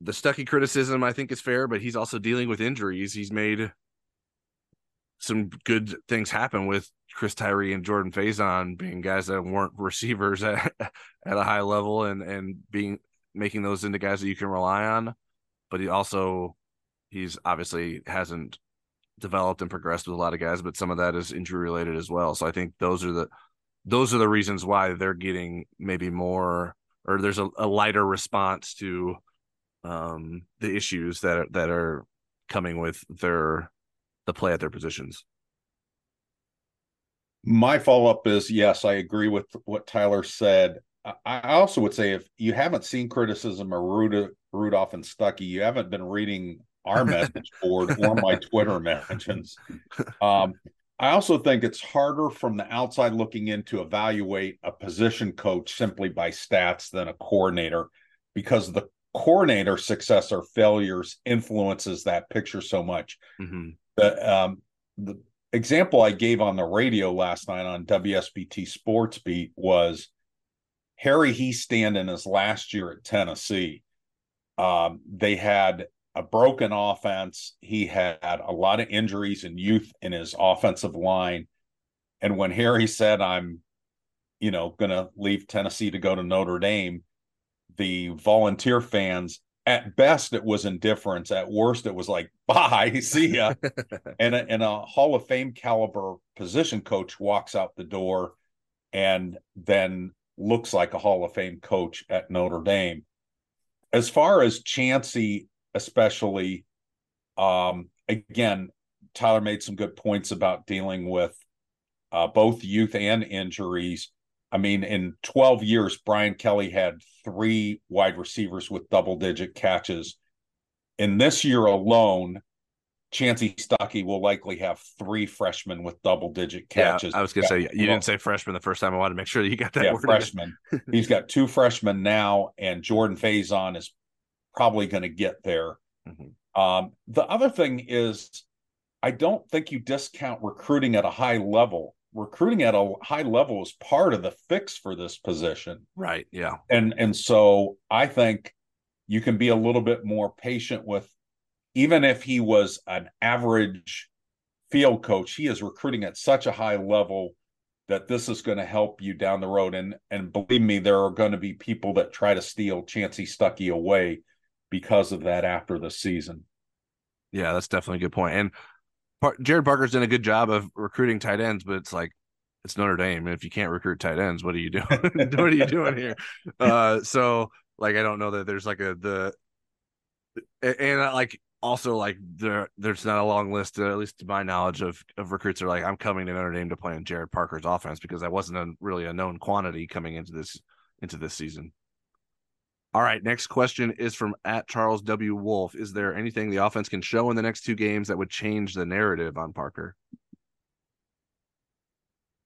The Stuckey criticism I think is fair, but he's also dealing with injuries. He's made some good things happen with Chris Tyree and Jordan Faison being guys that weren't receivers [LAUGHS] at, at a high level and and being making those into guys that you can rely on. But he also he's obviously hasn't developed and progressed with a lot of guys, but some of that is injury related as well. So I think those are the those are the reasons why they're getting maybe more or there's a, a lighter response to um, the issues that are, that are coming with their the play at their positions. My follow up is yes, I agree with what Tyler said. I also would say if you haven't seen criticism of Rudolph and Stuckey, you haven't been reading our [LAUGHS] message board or my Twitter mentions. Um, I also think it's harder from the outside looking in to evaluate a position coach simply by stats than a coordinator because the coordinator success or failures influences that picture so much. Mm-hmm. The, um, the example I gave on the radio last night on WSBT Sports Beat was Harry Hiestand in his last year at Tennessee. Um, they had a broken offense. He had a lot of injuries and youth in his offensive line. And when Harry said, I'm, you know, going to leave Tennessee to go to Notre Dame, the volunteer fans, at best, it was indifference. At worst, it was like, [LAUGHS] bye, see ya. [LAUGHS] and, a, and a Hall of Fame caliber position coach walks out the door and then looks like a Hall of Fame coach at Notre Dame. As far as Chansi especially um, again tyler made some good points about dealing with uh, both youth and injuries i mean in 12 years brian kelly had three wide receivers with double digit catches in this year alone Chansi Stuckey will likely have three freshmen with double digit catches. Yeah, I was going to say, you didn't say freshman the first time. I wanted to make sure that you got that. Yeah, freshman. He's got two freshmen now, and Jordan Faison is probably going to get there. Mm-hmm. Um, the other thing is, I don't think you discount recruiting at a high level. Recruiting at a high level is part of the fix for this position. Right. Yeah. And and so I think you can be a little bit more patient with even if he was an average field coach, he is recruiting at such a high level that this is going to help you down the road. And and believe me, there are going to be people that try to steal Chansi Stuckey away because of that after the season. Yeah, that's definitely a good point. And Par- Gerad Parker's done a good job of recruiting tight ends, but it's like it's Notre Dame. And if you can't recruit tight ends, what are you doing? [LAUGHS] [LAUGHS] what are you doing here? Uh, so like I don't know that there's like a the and, uh, like also like there there's not a long list, uh, at least to my knowledge, of of recruits that are like I'm coming to Notre Dame to play in Gerad Parker's offense because that wasn't a, really a known quantity coming into this into this season. All right, next question is from at Charles W. Wolf. Is there anything the offense can show in the next two games that would change the narrative on Parker?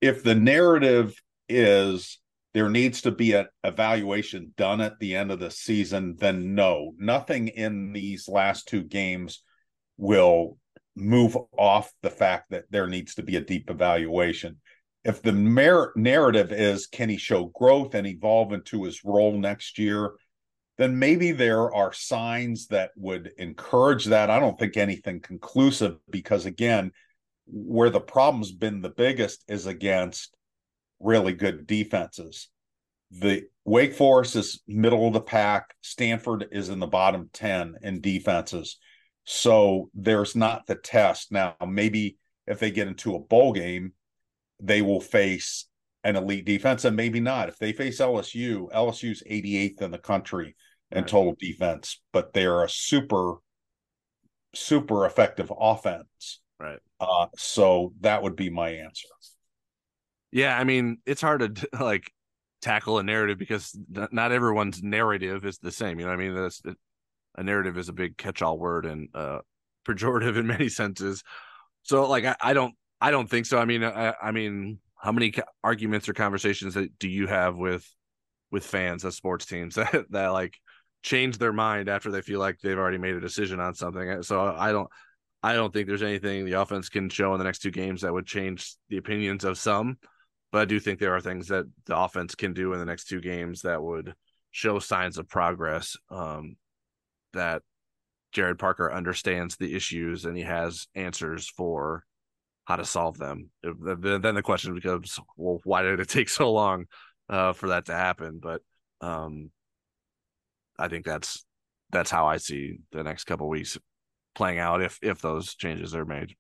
If the narrative is there needs to be an evaluation done at the end of the season, then no, nothing in these last two games will move off the fact that there needs to be a deep evaluation. If the mer- narrative is can he show growth and evolve into his role next year, then maybe there are signs that would encourage that. I don't think anything conclusive because, again, where the problem's been the biggest is against really good defenses. The Wake Forest is middle of the pack, Stanford is in the bottom 10 in defenses. So there's not the test. Now, maybe if they get into a bowl game, they will face an elite defense, and maybe not. If they face LSU, LSU's 88th in the country right. total defense, but they're a super, super effective offense. Right. Uh, so that would be my answer. Yeah, I mean, it's hard to [LAUGHS] like tackle a narrative because not everyone's narrative is the same. You know, I mean, that's a narrative is a big catch-all word and uh, [LAUGHS] pejorative in many senses. So, like, I, I don't, I don't think so. I mean, I, I mean, how many arguments or conversations that do you have with with fans of sports teams [LAUGHS] that, that like change their mind after they feel like they've already made a decision on something? So I don't. I don't think there's anything the offense can show in the next two games that would change the opinions of some but I do think there are things that the offense can do in the next two games that would show signs of progress. Um, that Gerad Parker understands the issues and he has answers for how to solve them. Then the question becomes, well, why did it take so long uh, for that to happen? But um, I think that's that's how I see the next couple weeks playing out if if those changes are made.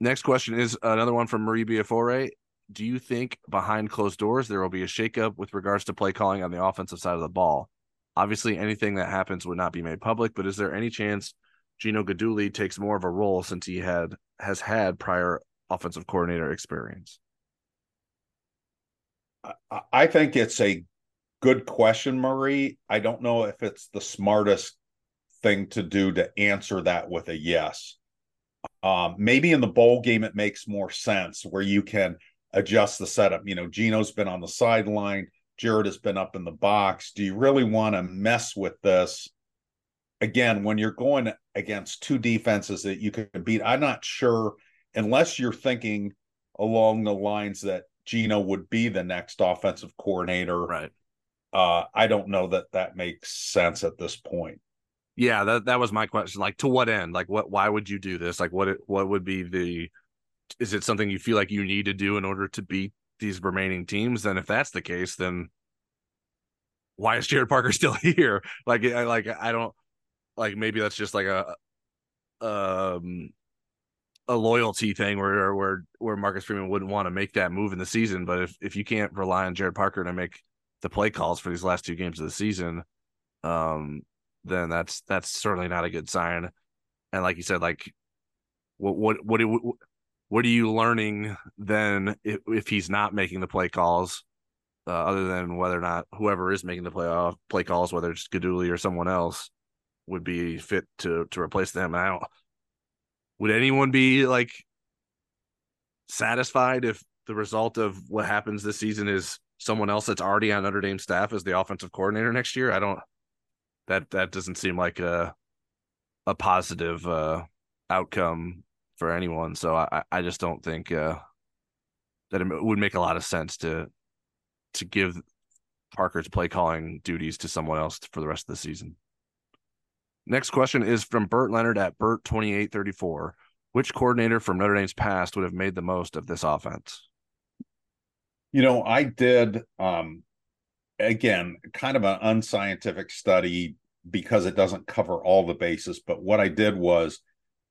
Next question is another one from Marie Biafore do you think behind closed doors there will be a shakeup with regards to play calling on the offensive side of the ball? Obviously, anything that happens would not be made public, but is there any chance Gino Guidugli takes more of a role since he had has had prior offensive coordinator experience? I think it's a good question, Marie. I don't know if it's the smartest thing to do to answer that with a yes. Um, maybe in the bowl game, it makes more sense where you can adjust the setup. You know, Gino's been on the sideline, Gerad has been up in the box. Do you really want to mess with this? Again, when you're going against two defenses that you can beat, I'm not sure unless you're thinking along the lines that Gino would be the next offensive coordinator. Right. Uh, I don't know that that makes sense at this point. Yeah, that that was my question. Like, to what end? Like, what? Why would you do this? Like, what? What would be the is it something you feel like you need to do in order to beat these remaining teams? Then if that's the case, then why is Gerad Parker [LAUGHS] still here? Like, I like I don't like maybe that's just like a um a loyalty thing where where where Marcus Freeman wouldn't want to make that move in the season. But if if you can't rely on Gerad Parker to make the play calls for these last two games of the season, um, then that's that's certainly not a good sign. And like you said, like what what what, what what are you learning then if, if he's not making the play calls, uh, other than whether or not whoever is making the play off uh, play calls, whether it's Guidugli or someone else, would be fit to to replace them? And I don't. Would anyone be like satisfied if the result of what happens this season is someone else that's already on Notre Dame staff as the offensive coordinator next year? I don't. That that doesn't seem like a a positive uh, outcome for anyone. So I, I just don't think uh, that it would make a lot of sense to to give Parker's play calling duties to someone else for the rest of the season. Next question is from Burt Leonard at Burt twenty eight thirty four. Which coordinator from Notre Dame's past would have made the most of this offense? You know, I did um again kind of an unscientific study because it doesn't cover all the bases, but what I did was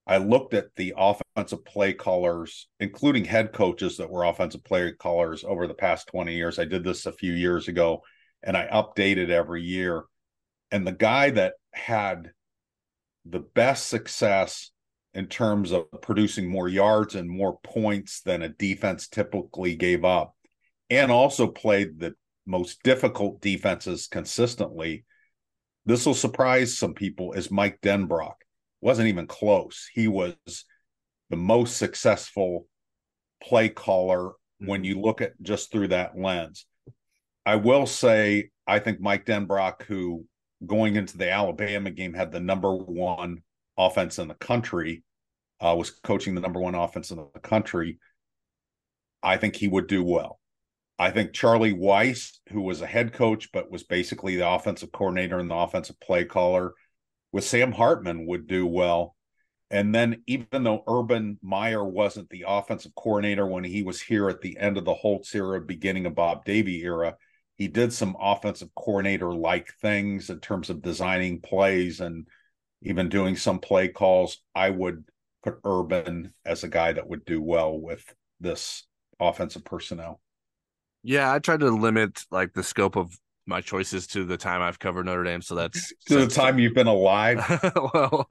I looked at the offensive play callers, including head coaches that were offensive play callers over the past 20 years. I did this a few years ago and I updated every year. And the guy that had the best success in terms of producing more yards and more points than a defense typically gave up, and also played the most difficult defenses consistently. This will surprise some people. Is Mike Denbrock wasn't even close. He was the most successful play caller when mm-hmm. you look at just through that lens. I will say, I think Mike Denbrock, who going into the Alabama game had the number one offense in the country, uh, was coaching the number one offense in the country. I think he would do well. I think Charlie Weis, who was a head coach but was basically the offensive coordinator and the offensive play caller, with Sam Hartman would do well. And then, even though Urban Meyer wasn't the offensive coordinator when he was here at the end of the Holtz era, beginning of Bob Davie era, he did some offensive coordinator like things in terms of designing plays and even doing some play calls. I would put Urban as a guy that would do well with this offensive personnel. Yeah, I tried to limit like the scope of my choices to the time I've covered Notre Dame. So [LAUGHS] that's to the time you've been alive. [LAUGHS] well,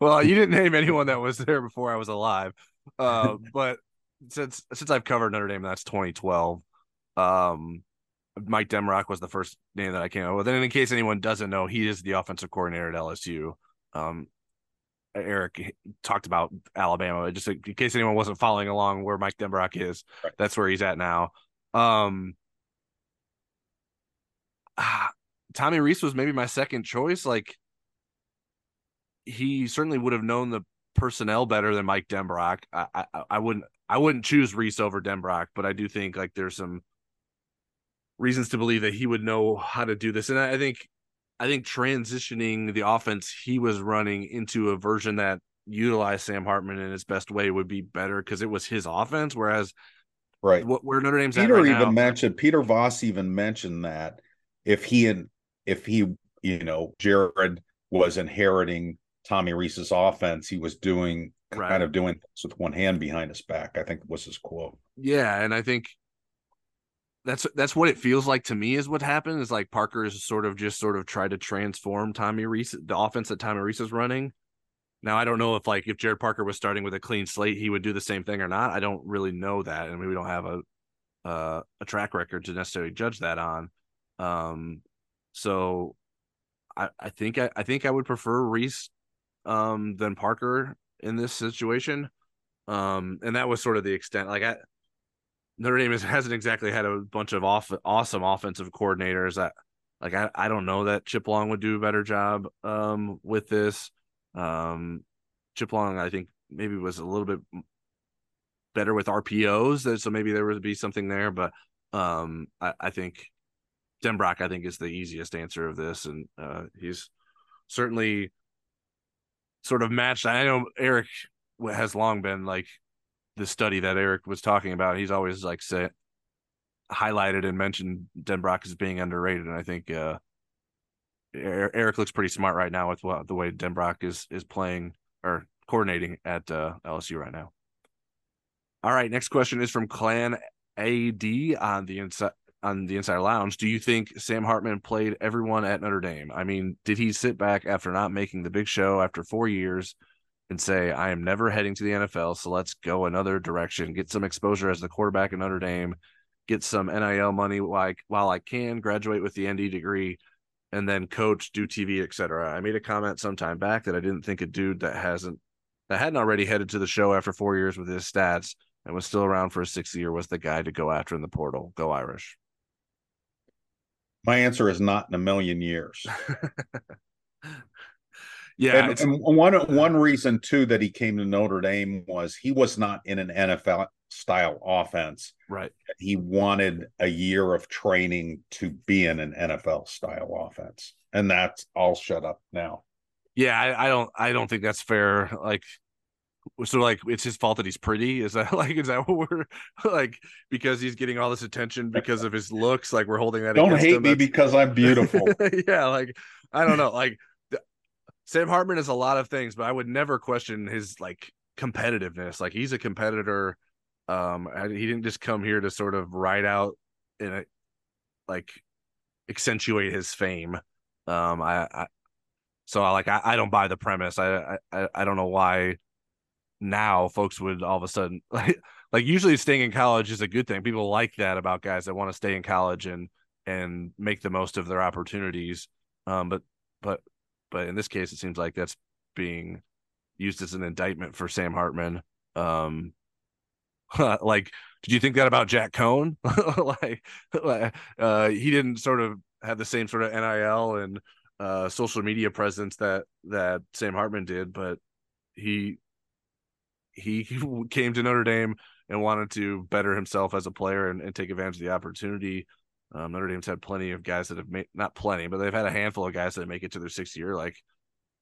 well, you didn't name anyone that was there before I was alive. Uh, [LAUGHS] but since since I've covered Notre Dame, that's 2012. Um, Mike Denbrock was the first name that I came up with. And in case anyone doesn't know, he is the offensive coordinator at LSU. Um, Eric talked about Alabama. Just in case anyone wasn't following along where Mike Denbrock is, right. that's where he's at now. Um, ah, Tommy Rees was maybe my second choice. Like he certainly would have known the personnel better than Mike Denbrock. I, I, I wouldn't I wouldn't choose Rees over Denbrock, but I do think like there's some reasons to believe that he would know how to do this. And I, I think I think transitioning the offense he was running into a version that utilized Sam Hartman in his best way would be better because it was his offense. Whereas, right, what where Notre Dame's Peter right even now, mentioned Peter Vaas even mentioned that if he and if he you know Gerad was inheriting Tommy Rees's offense, he was doing right. kind of doing things with one hand behind his back. I think was his quote. Yeah, and I think that's that's what it feels like to me is what happened is like Parker is sort of just sort of tried to transform Tommy Rees the offense that Tommy Rees is running. Now I don't know if like if Gerad Parker was starting with a clean slate he would do the same thing or not. I don't really know that, and we don't have a uh, a track record to necessarily judge that on. Um, so I I think I, I think I would prefer Rees um than Parker in this situation. Um, and that was sort of the extent. Like I Notre Dame [LAUGHS] hasn't exactly had a bunch of off, awesome offensive coordinators. That like I, I don't know that Chip Long would do a better job um, with this. Um, Chip Long, I think maybe was a little bit better with RPOs, so maybe there would be something there. But um, I, I think Denbrock, I think, is the easiest answer of this, and uh, he's certainly sort of matched. I know Eric has long been like the study that Eric was talking about, he's always like said highlighted and mentioned Denbrock as being underrated, and I think uh, Eric looks pretty smart right now with what, the way Denbrock is is playing or coordinating at uh, LSU right now. All right, next question is from Clan AD on the inside on the Inside Lounge. Do you think Sam Hartman played everyone at Notre Dame? I mean, did he sit back after not making the big show after four years and say, I am never heading to the NFL, so let's go another direction, get some exposure as the quarterback in Notre Dame, get some NIL money like while I can, graduate with the ND degree, and then coach, do TV, etc. I made a comment sometime back that I didn't think a dude that hasn't that hadn't already headed to the show after four years with his stats and was still around for a sixth year was the guy to go after in the portal. Go Irish. My answer is not in a million years. [LAUGHS] Yeah, and, and, one one reason too that he came to Notre Dame was he was not in an NFL style offense. Right. He wanted a year of training to be in an NFL style offense, and that's I'll shut up now. Yeah, I, I don't I don't think that's fair. Like so like it's his fault that he's pretty is that [LAUGHS] like is that what we're [LAUGHS] like because he's getting all this attention because of his [LAUGHS] looks like we're holding that don't hate him. me because i'm beautiful yeah like i don't know like Sam Hartman is a lot of things, but I would never question his like competitiveness. Like he's a competitor. Um, he didn't just come here to sort of ride out and like accentuate his fame. Um, I, I So I like I, I don't buy the premise. I, I I don't know why now folks would all of a sudden [LAUGHS] like like usually staying in college is a good thing. People like that about guys that want to stay in college and and make the most of their opportunities. Um, but but but in this case, it seems like that's being used as an indictment for Sam Hartman. Um, [LAUGHS] like, did you think that about Jack Coan? [LAUGHS] like, uh, he didn't sort of have the same sort of NIL and uh, social media presence that that Sam Hartman did, but he he [LAUGHS] came to Notre Dame and wanted to better himself as a player and, and take advantage of the opportunity. Um, Notre Dame's had plenty of guys that have made not plenty, but they've had a handful of guys that make it to their sixth year. Like,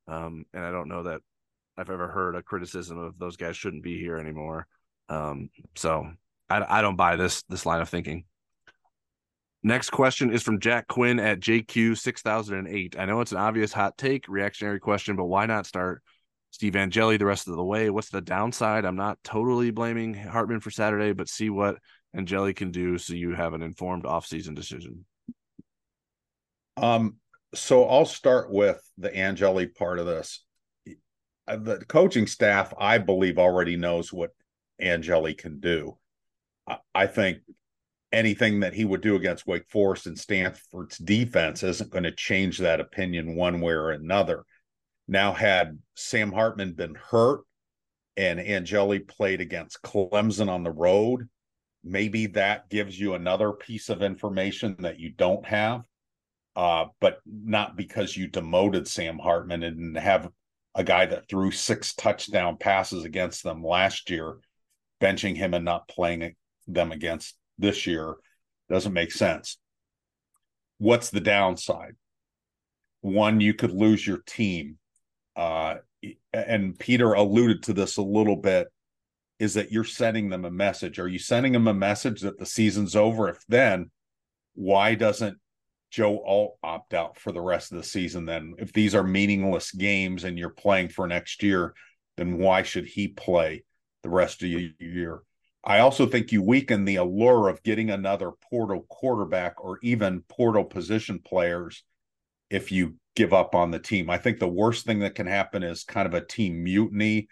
um, and I don't know that I've ever heard a criticism of those guys shouldn't be here anymore. Um, so I, I don't buy this this line of thinking. Next question is from Jack Quinn at JQ six thousand and eight. I know it's an obvious hot take, reactionary question, but why not start Steve Angeli the rest of the way? What's the downside? I'm not totally blaming Hartman for Saturday, but see what Angeli can do so you have an informed offseason decision. Um, so I'll start with the Angeli part of this. The coaching staff, I believe, already knows what Angeli can do. I think anything that he would do against Wake Forest and Stanford's defense isn't going to change that opinion one way or another. Now, had Sam Hartman been hurt and Angeli played against Clemson on the road, maybe that gives you another piece of information that you don't have. Uh, but not because you demoted Sam Hartman and have a guy that threw six touchdown passes against them last year, benching him and not playing them against this year doesn't make sense. What's the downside? One, you could lose your team. Uh, and Peter alluded to this a little bit is that you're sending them a message. Are you sending them a message that the season's over? If then, why doesn't Joe Alt opt out for the rest of the season then? If these are meaningless games and you're playing for next year, then why should he play the rest of the year? I also think you weaken the allure of getting another portal quarterback or even portal position players if you give up on the team. I think the worst thing that can happen is kind of a team mutiny,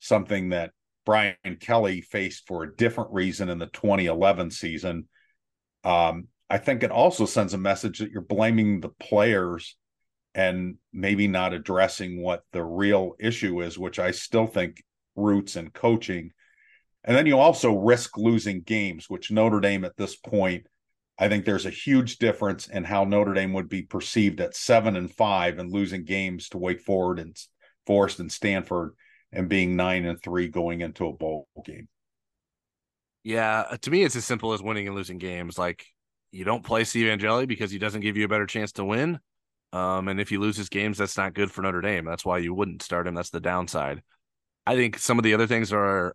something that Brian Kelly faced for a different reason in the 2011 season. Um, I think it also sends a message that you're blaming the players and maybe not addressing what the real issue is, which I still think roots and coaching. And then you also risk losing games, which Notre Dame at this point, I think there's a huge difference in how Notre Dame would be perceived at seven and five and losing games to Wake Forward and Forest and Stanford and being nine and three going into a bowl game. Yeah, uh, to me, it's as simple as winning and losing games. Like you don't play Steve Angeli because he doesn't give you a better chance to win. Um, and if he loses games, that's not good for Notre Dame. That's why you wouldn't start him. That's the downside. I think some of the other things are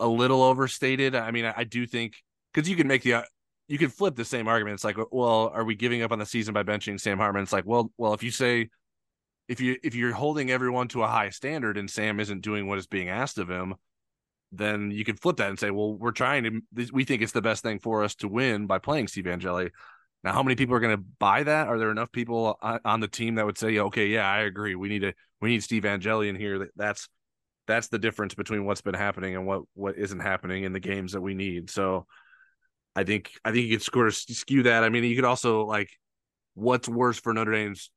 a little overstated. I mean, I, I do think because you can make the uh, you can flip the same argument. It's like, well, are we giving up on the season by benching Sam Hartman? It's like, well, well, if you say if you if you're holding everyone to a high standard and Sam isn't doing what is being asked of him, then you could flip that and say, well, we're trying to we think it's the best thing for us to win by playing Steve Angeli. Now, how many people are going to buy that? Are there enough people on the team that would say, okay, yeah, I agree. We need to we need Steve Angeli in here. That's that's the difference between what's been happening and what what isn't happening in the games that we need. So I think I think you could of skew that. I mean, you could also like what's worse for Notre Dame's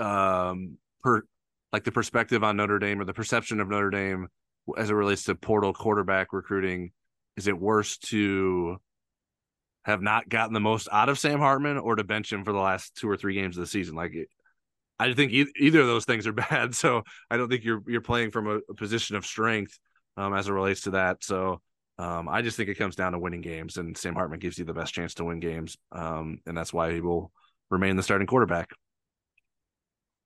um per like the perspective on Notre Dame or the perception of Notre Dame as it relates to portal quarterback recruiting is it worse to have not gotten the most out of Sam Hartman or to bench him for the last two or three games of the season like it, I think e- either of those things are [LAUGHS] bad so I don't think you're you're playing from a, a position of strength um, as it relates to that so um, I just think it comes down to winning games and Sam Hartman gives you the best chance to win games um, and that's why he will remain the starting quarterback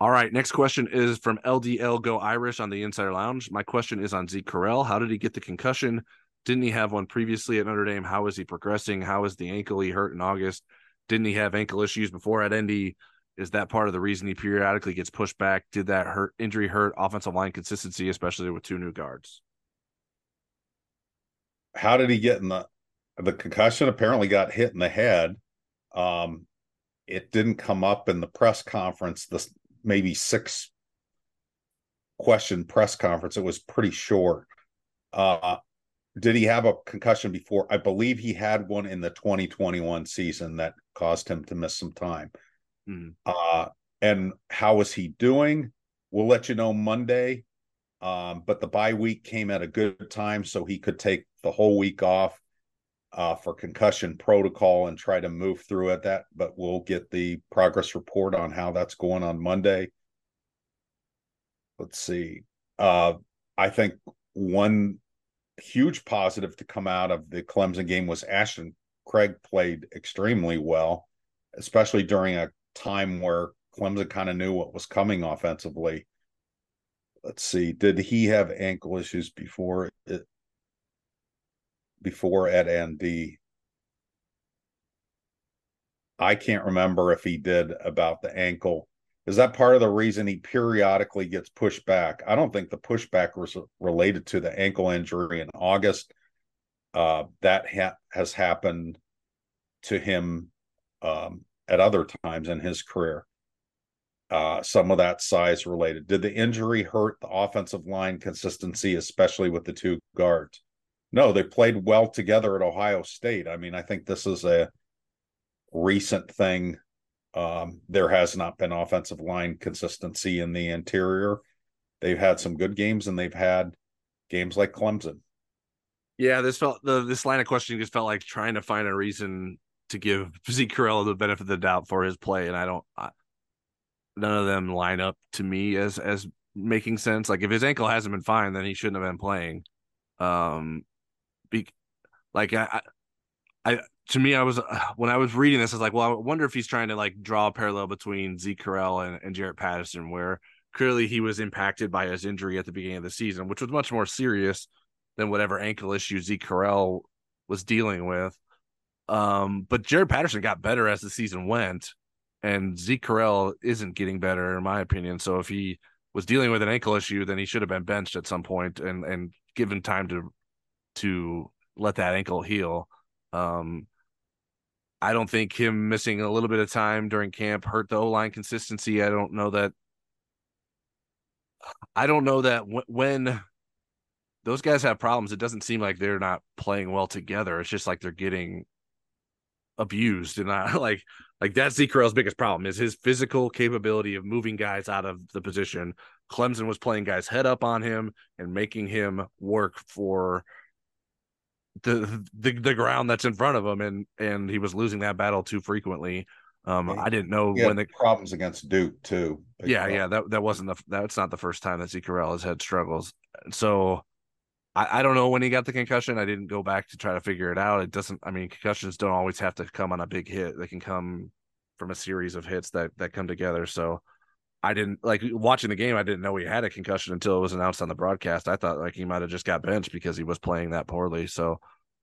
all right, next question is from LDL Go Irish on the Insider Lounge. My question is on Zeke Correll. How did he get the concussion? Didn't he have one previously at Notre Dame? How is he progressing? How is the ankle he hurt in August? Didn't he have ankle issues before at ND? Is that part of the reason he periodically gets pushed back? Did that hurt injury hurt offensive line consistency, especially with two new guards? How did he get in the the concussion? Apparently got hit in the head. Um, it didn't come up in the press conference. The maybe six question press conference. It was pretty short. Uh, did he have a concussion before? I believe he had one in the 2021 season that caused him to miss some time. Mm. Uh, and how is he doing? We'll let you know Monday. Um, but the bye week came at a good time, so he could take the whole week off uh, for concussion protocol and try to move through it. That, but we'll get the progress report on how that's going on Monday. Let's see. Uh, I think one huge positive to come out of the Clemson game was Ashton Craig played extremely well, especially during a time where Clemson kind of knew what was coming offensively. Let's see, did he have ankle issues before it, before at ND? I can't remember if he did about the ankle. Is that part of the reason he periodically gets pushed back? I don't think the pushback was related to the ankle injury in August. Uh, that ha- has happened to him um, at other times in his career. Uh, some of that size related. Did the injury hurt the offensive line consistency, especially with the two guards? No, they played well together at Ohio State. I mean, I think this is a recent thing um, there has not been offensive line consistency in the interior. They've had some good games and they've had games like Clemson. Yeah, this felt the this line of questioning just felt like trying to find a reason to give [LAUGHS] Zeke Correll the benefit of the doubt for his play, and I don't. I, none of them line up to me as as making sense. Like if his ankle hasn't been fine, then he shouldn't have been playing. Um, be like I, I to me, I was [SIGHS] when I was reading this, I was like, well, I wonder if he's trying to like draw a parallel between Zeke Correll and, and Jarrett Patterson, where clearly he was impacted by his injury at the beginning of the season, which was much more serious than whatever ankle issue Zeke Correll was dealing with. Um, but Jarrett Patterson got better as the season went, and Zeke Correll isn't getting better, in my opinion. So if he was dealing with an ankle issue, then he should have been benched at some point and and given time to to let that ankle heal. Um, I don't think him missing a little bit of time during camp hurt the O line consistency. I don't know that. I don't know that w- when those guys have problems, it doesn't seem like they're not playing well together. It's just like they're getting abused, and I [LAUGHS] like like that's Zeke Correll's biggest problem is his physical capability of moving guys out of the position. Clemson was playing guys head up on him and making him work for the, the the ground that's in front of him, and and he was losing that battle too frequently. Um, I didn't know when the problems against Duke too. Yeah, yeah, that that wasn't the that's not the first time that Zeke Correll has had struggles. So I, I don't know when he got the concussion. I didn't go back to try to figure it out. It doesn't. I mean, concussions don't always have to come on a big hit. They can come from a series of hits that that come together. So I didn't like watching the game. I didn't know he had a concussion until it was announced on the broadcast. I thought like he might have just got benched because he was playing that poorly. So,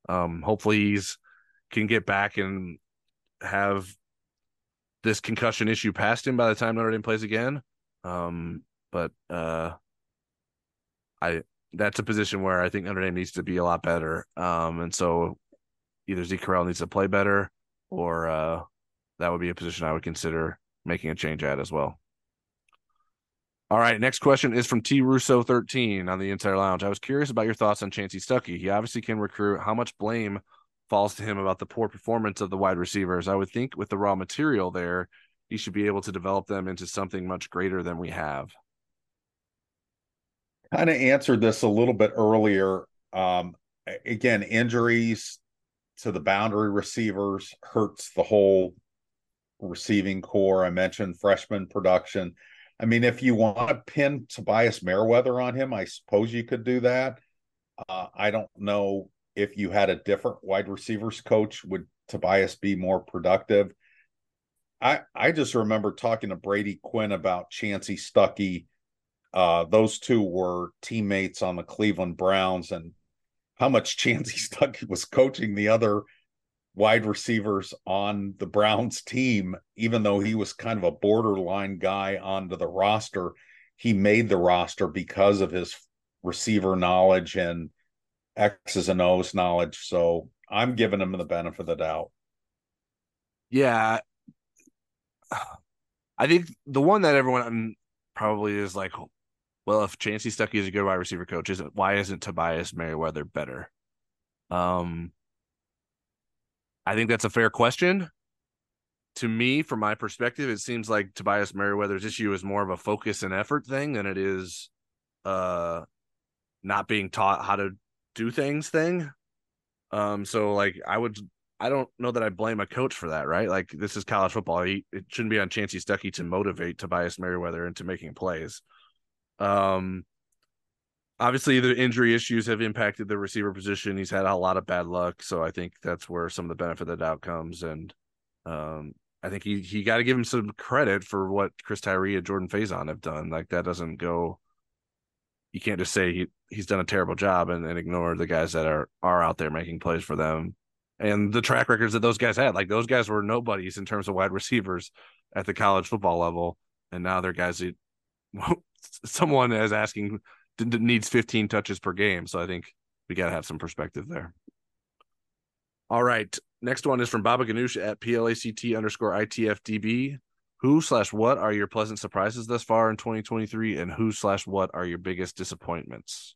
um, hopefully he's can get back and have this concussion issue past him by the time Notre Dame plays again. Um, but uh, I that's a position where I think Notre Dame needs to be a lot better. Um, and so either Zeke Correll needs to play better, or uh, that would be a position I would consider making a change at as well. All right, next question is from T Russo 13 on the Insider Lounge. I was curious about your thoughts on Chansi Stuckey. He obviously can recruit. How much blame falls to him about the poor performance of the wide receivers? I would think with the raw material there, he should be able to develop them into something much greater than we have. Kind of answered this a little bit earlier. Um, again, injuries to the boundary receivers hurts the whole receiving corps. I mentioned freshman production I mean, if you want to pin Tobias Merriweather on him, I suppose you could do that. Uh, I don't know if you had a different wide receivers coach, would Tobias be more productive? I I just remember talking to Brady Quinn about Chansi Stuckey. Uh, those two were teammates on the Cleveland Browns, and how much Chansi [LAUGHS] Stuckey was coaching the other wide receivers on the Browns team, even though he was kind of a borderline guy onto the roster. He made the roster because of his receiver knowledge and X's and O's knowledge. So I'm giving him the benefit of the doubt. Yeah. [SIGHS] I think the one that everyone probably is like, well, if Chansi Stuckey is a good wide receiver coach, isn't why isn't Tobias Merriweather better? Um, I think that's a fair question. To me, from my perspective, it seems like Tobias Merriweather's issue is more of a focus and effort thing than it is uh not being taught how to do things thing. Um, so like I would I don't know that I blame a coach for that, right? Like this is college football. He, it shouldn't be on Chansi Stuckey to motivate Tobias Merriweather into making plays. Um, obviously the injury issues have impacted the receiver position. He's had a lot of bad luck, so I think that's where some of the benefit of the doubt comes. And um, I think he he got to give him some credit for what Chris Tyree and Jordan Faison have done. Like that doesn't go. You can't just say he he's done a terrible job and, and ignore the guys that are are out there making plays for them and the track records that those guys had. Like those guys were nobodies in terms of wide receivers at the college football level, and now they're guys that someone is asking needs 15 touches per game. So I think we got to have some perspective there. All right. Next one is from Baba Ganoush at PLACT underscore ITFDB. Who slash what are your pleasant surprises thus far in 2023? And who slash what are your biggest disappointments?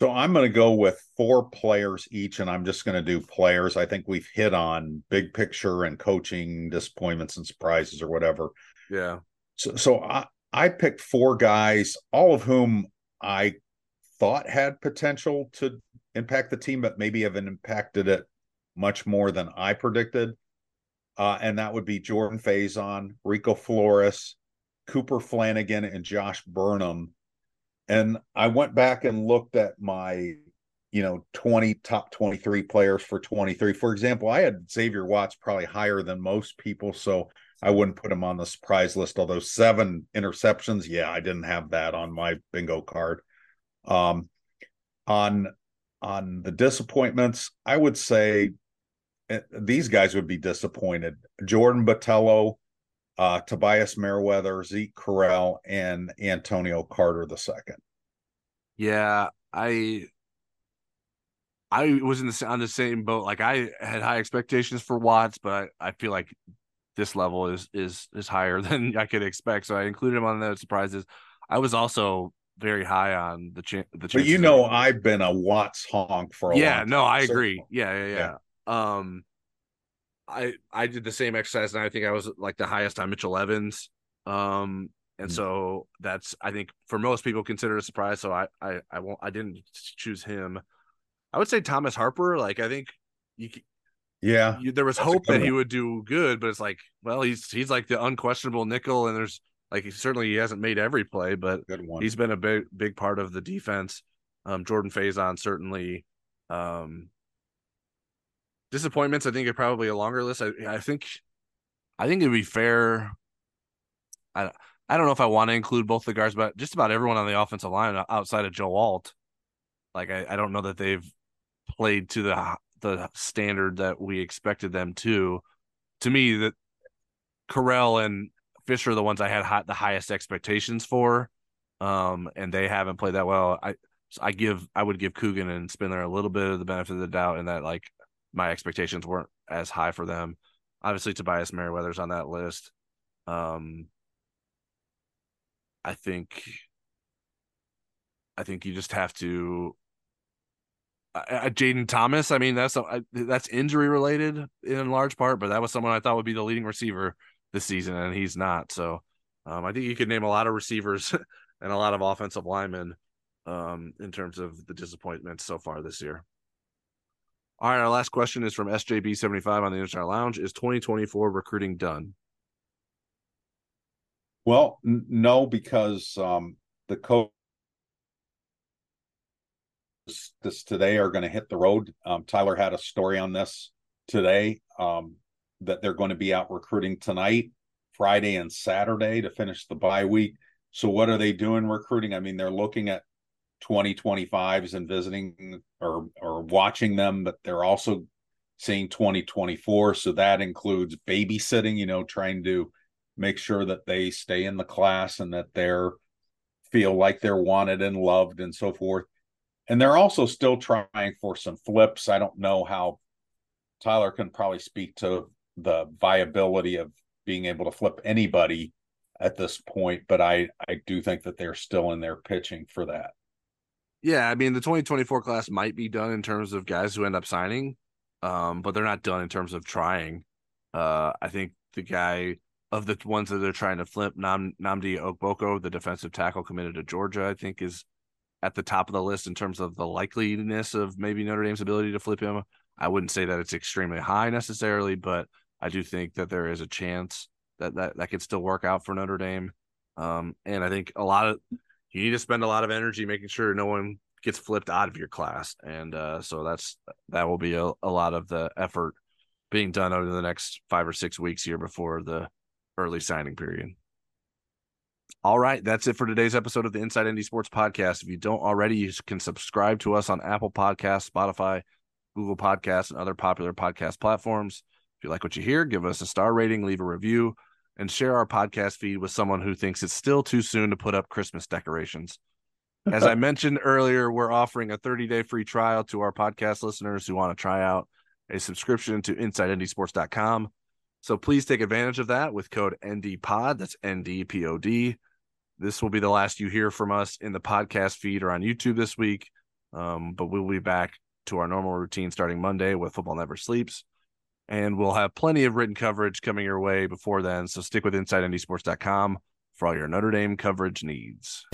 So I'm going to go with four players each, and I'm just going to do players. I think we've hit on big picture and coaching disappointments and surprises or whatever. Yeah. So, so I, I picked four guys, all of whom I thought had potential to impact the team, but maybe haven't impacted it much more than I predicted. Uh, and that would be Jordan Faison, Rico Flores, Cooper Flanagan, and Josh Burnham and I went back and looked at my, you know, 20 top 23 players for 23. For example, I had Xavier Watts probably higher than most people. So I wouldn't put him on the surprise list. Although seven interceptions, yeah, I didn't have that on my bingo card. Um, on on the disappointments, I would say eh, these guys would be disappointed. Jordan Botelho, uh, Tobias Merriweather, Zeke Correll, and Antonio Carter the second. Yeah, I I was in the on the same boat. Like I had high expectations for Watts, but I feel like this level is is is higher [LAUGHS] than I could expect. So I included him on the surprises. I was also very high on the chance. The but you know, I've been a Watts honk for a while. yeah. no, I agree. Yeah, yeah, yeah, yeah. Um, I I did the same exercise and I think I was like the highest on Mitchell Evans. Um and mm-hmm. so that's I think for most people considered a surprise. So I I I won't I didn't choose him. I would say Thomas Harper. Like I think you yeah you, there was hope that one. he would do good, but it's like well he's he's like the unquestionable nickel and there's like he, certainly he hasn't made every play, but he's been a big big part of the defense. Um Jordan Faison certainly um disappointments. I think are probably a longer list. I, I think, I think it'd be fair. I I don't know if I want to include both the guards, but just about everyone on the offensive line outside of Joe Alt. Like I, I don't know that they've played to the the standard that we expected them to. To me, that Correll and Fisher are the ones I had the highest expectations for, um, and they haven't played that well. I I give I would give Coogan and Spindler a little bit of the benefit of the doubt in that like my expectations weren't as high for them. Obviously, Tobias Merriweather's on that list. Um, I think, I think you just have to. Uh, Jayden Thomas. I mean, that's a, that's injury related in large part, but that was someone I thought would be the leading receiver this season, and he's not. So, um, I think you could name a lot of receivers [LAUGHS] and a lot of offensive linemen um, in terms of the disappointments so far this year. All right, our last question is from SJB75 on the Internet Lounge. Is 2024 recruiting done? Well, n- no, because um, the coach this today are going to hit the road. Um, Tyler had a story on this today um, that they're going to be out recruiting tonight, Friday, and Saturday to finish the bye week. So, what are they doing recruiting? I mean, they're looking at 2025s and visiting or or watching them, but they're also seeing 2024. So that includes babysitting, you know, trying to make sure that they stay in the class and that they're feel like they're wanted and loved and so forth. And they're also still trying for some flips. I don't know how Tyler can probably speak to the viability of being able to flip anybody at this point, but I I do think that they're still in there pitching for that. Yeah, I mean the 2024 class might be done in terms of guys who end up signing, um, but they're not done in terms of trying. Uh, I think the guy of the ones that they're trying to flip, Nam Nnamdi Ogboko, the defensive tackle committed to Georgia, I think is at the top of the list in terms of the likeliness of maybe Notre Dame's ability to flip him. I wouldn't say that it's extremely high necessarily, but I do think that there is a chance that that, that could still work out for Notre Dame. Um, and I think a lot of you need to spend a lot of energy making sure no one gets flipped out of your class. And uh, so that's that will be a, a lot of the effort being done over the next five or six weeks here before the early signing period. All right, that's it for today's episode of the Inside ND Sports Podcast. If you don't already, you can subscribe to us on Apple Podcasts, Spotify, Google Podcasts, and other popular podcast platforms. If you like what you hear, give us a star rating, leave a review, and share our podcast feed with someone who thinks it's still too soon to put up Christmas decorations. As I [LAUGHS] mentioned earlier, we're offering a 30 day free trial to our podcast listeners who want to try out a subscription to InsideNDSports.com. So please take advantage of that with code NDPOD. That's NDPOD. This will be the last you hear from us in the podcast feed or on YouTube this week. Um, but we'll be back to our normal routine starting Monday with Football Never Sleeps. And we'll have plenty of written coverage coming your way before then. So stick with InsideNDSports.com for all your Notre Dame coverage needs.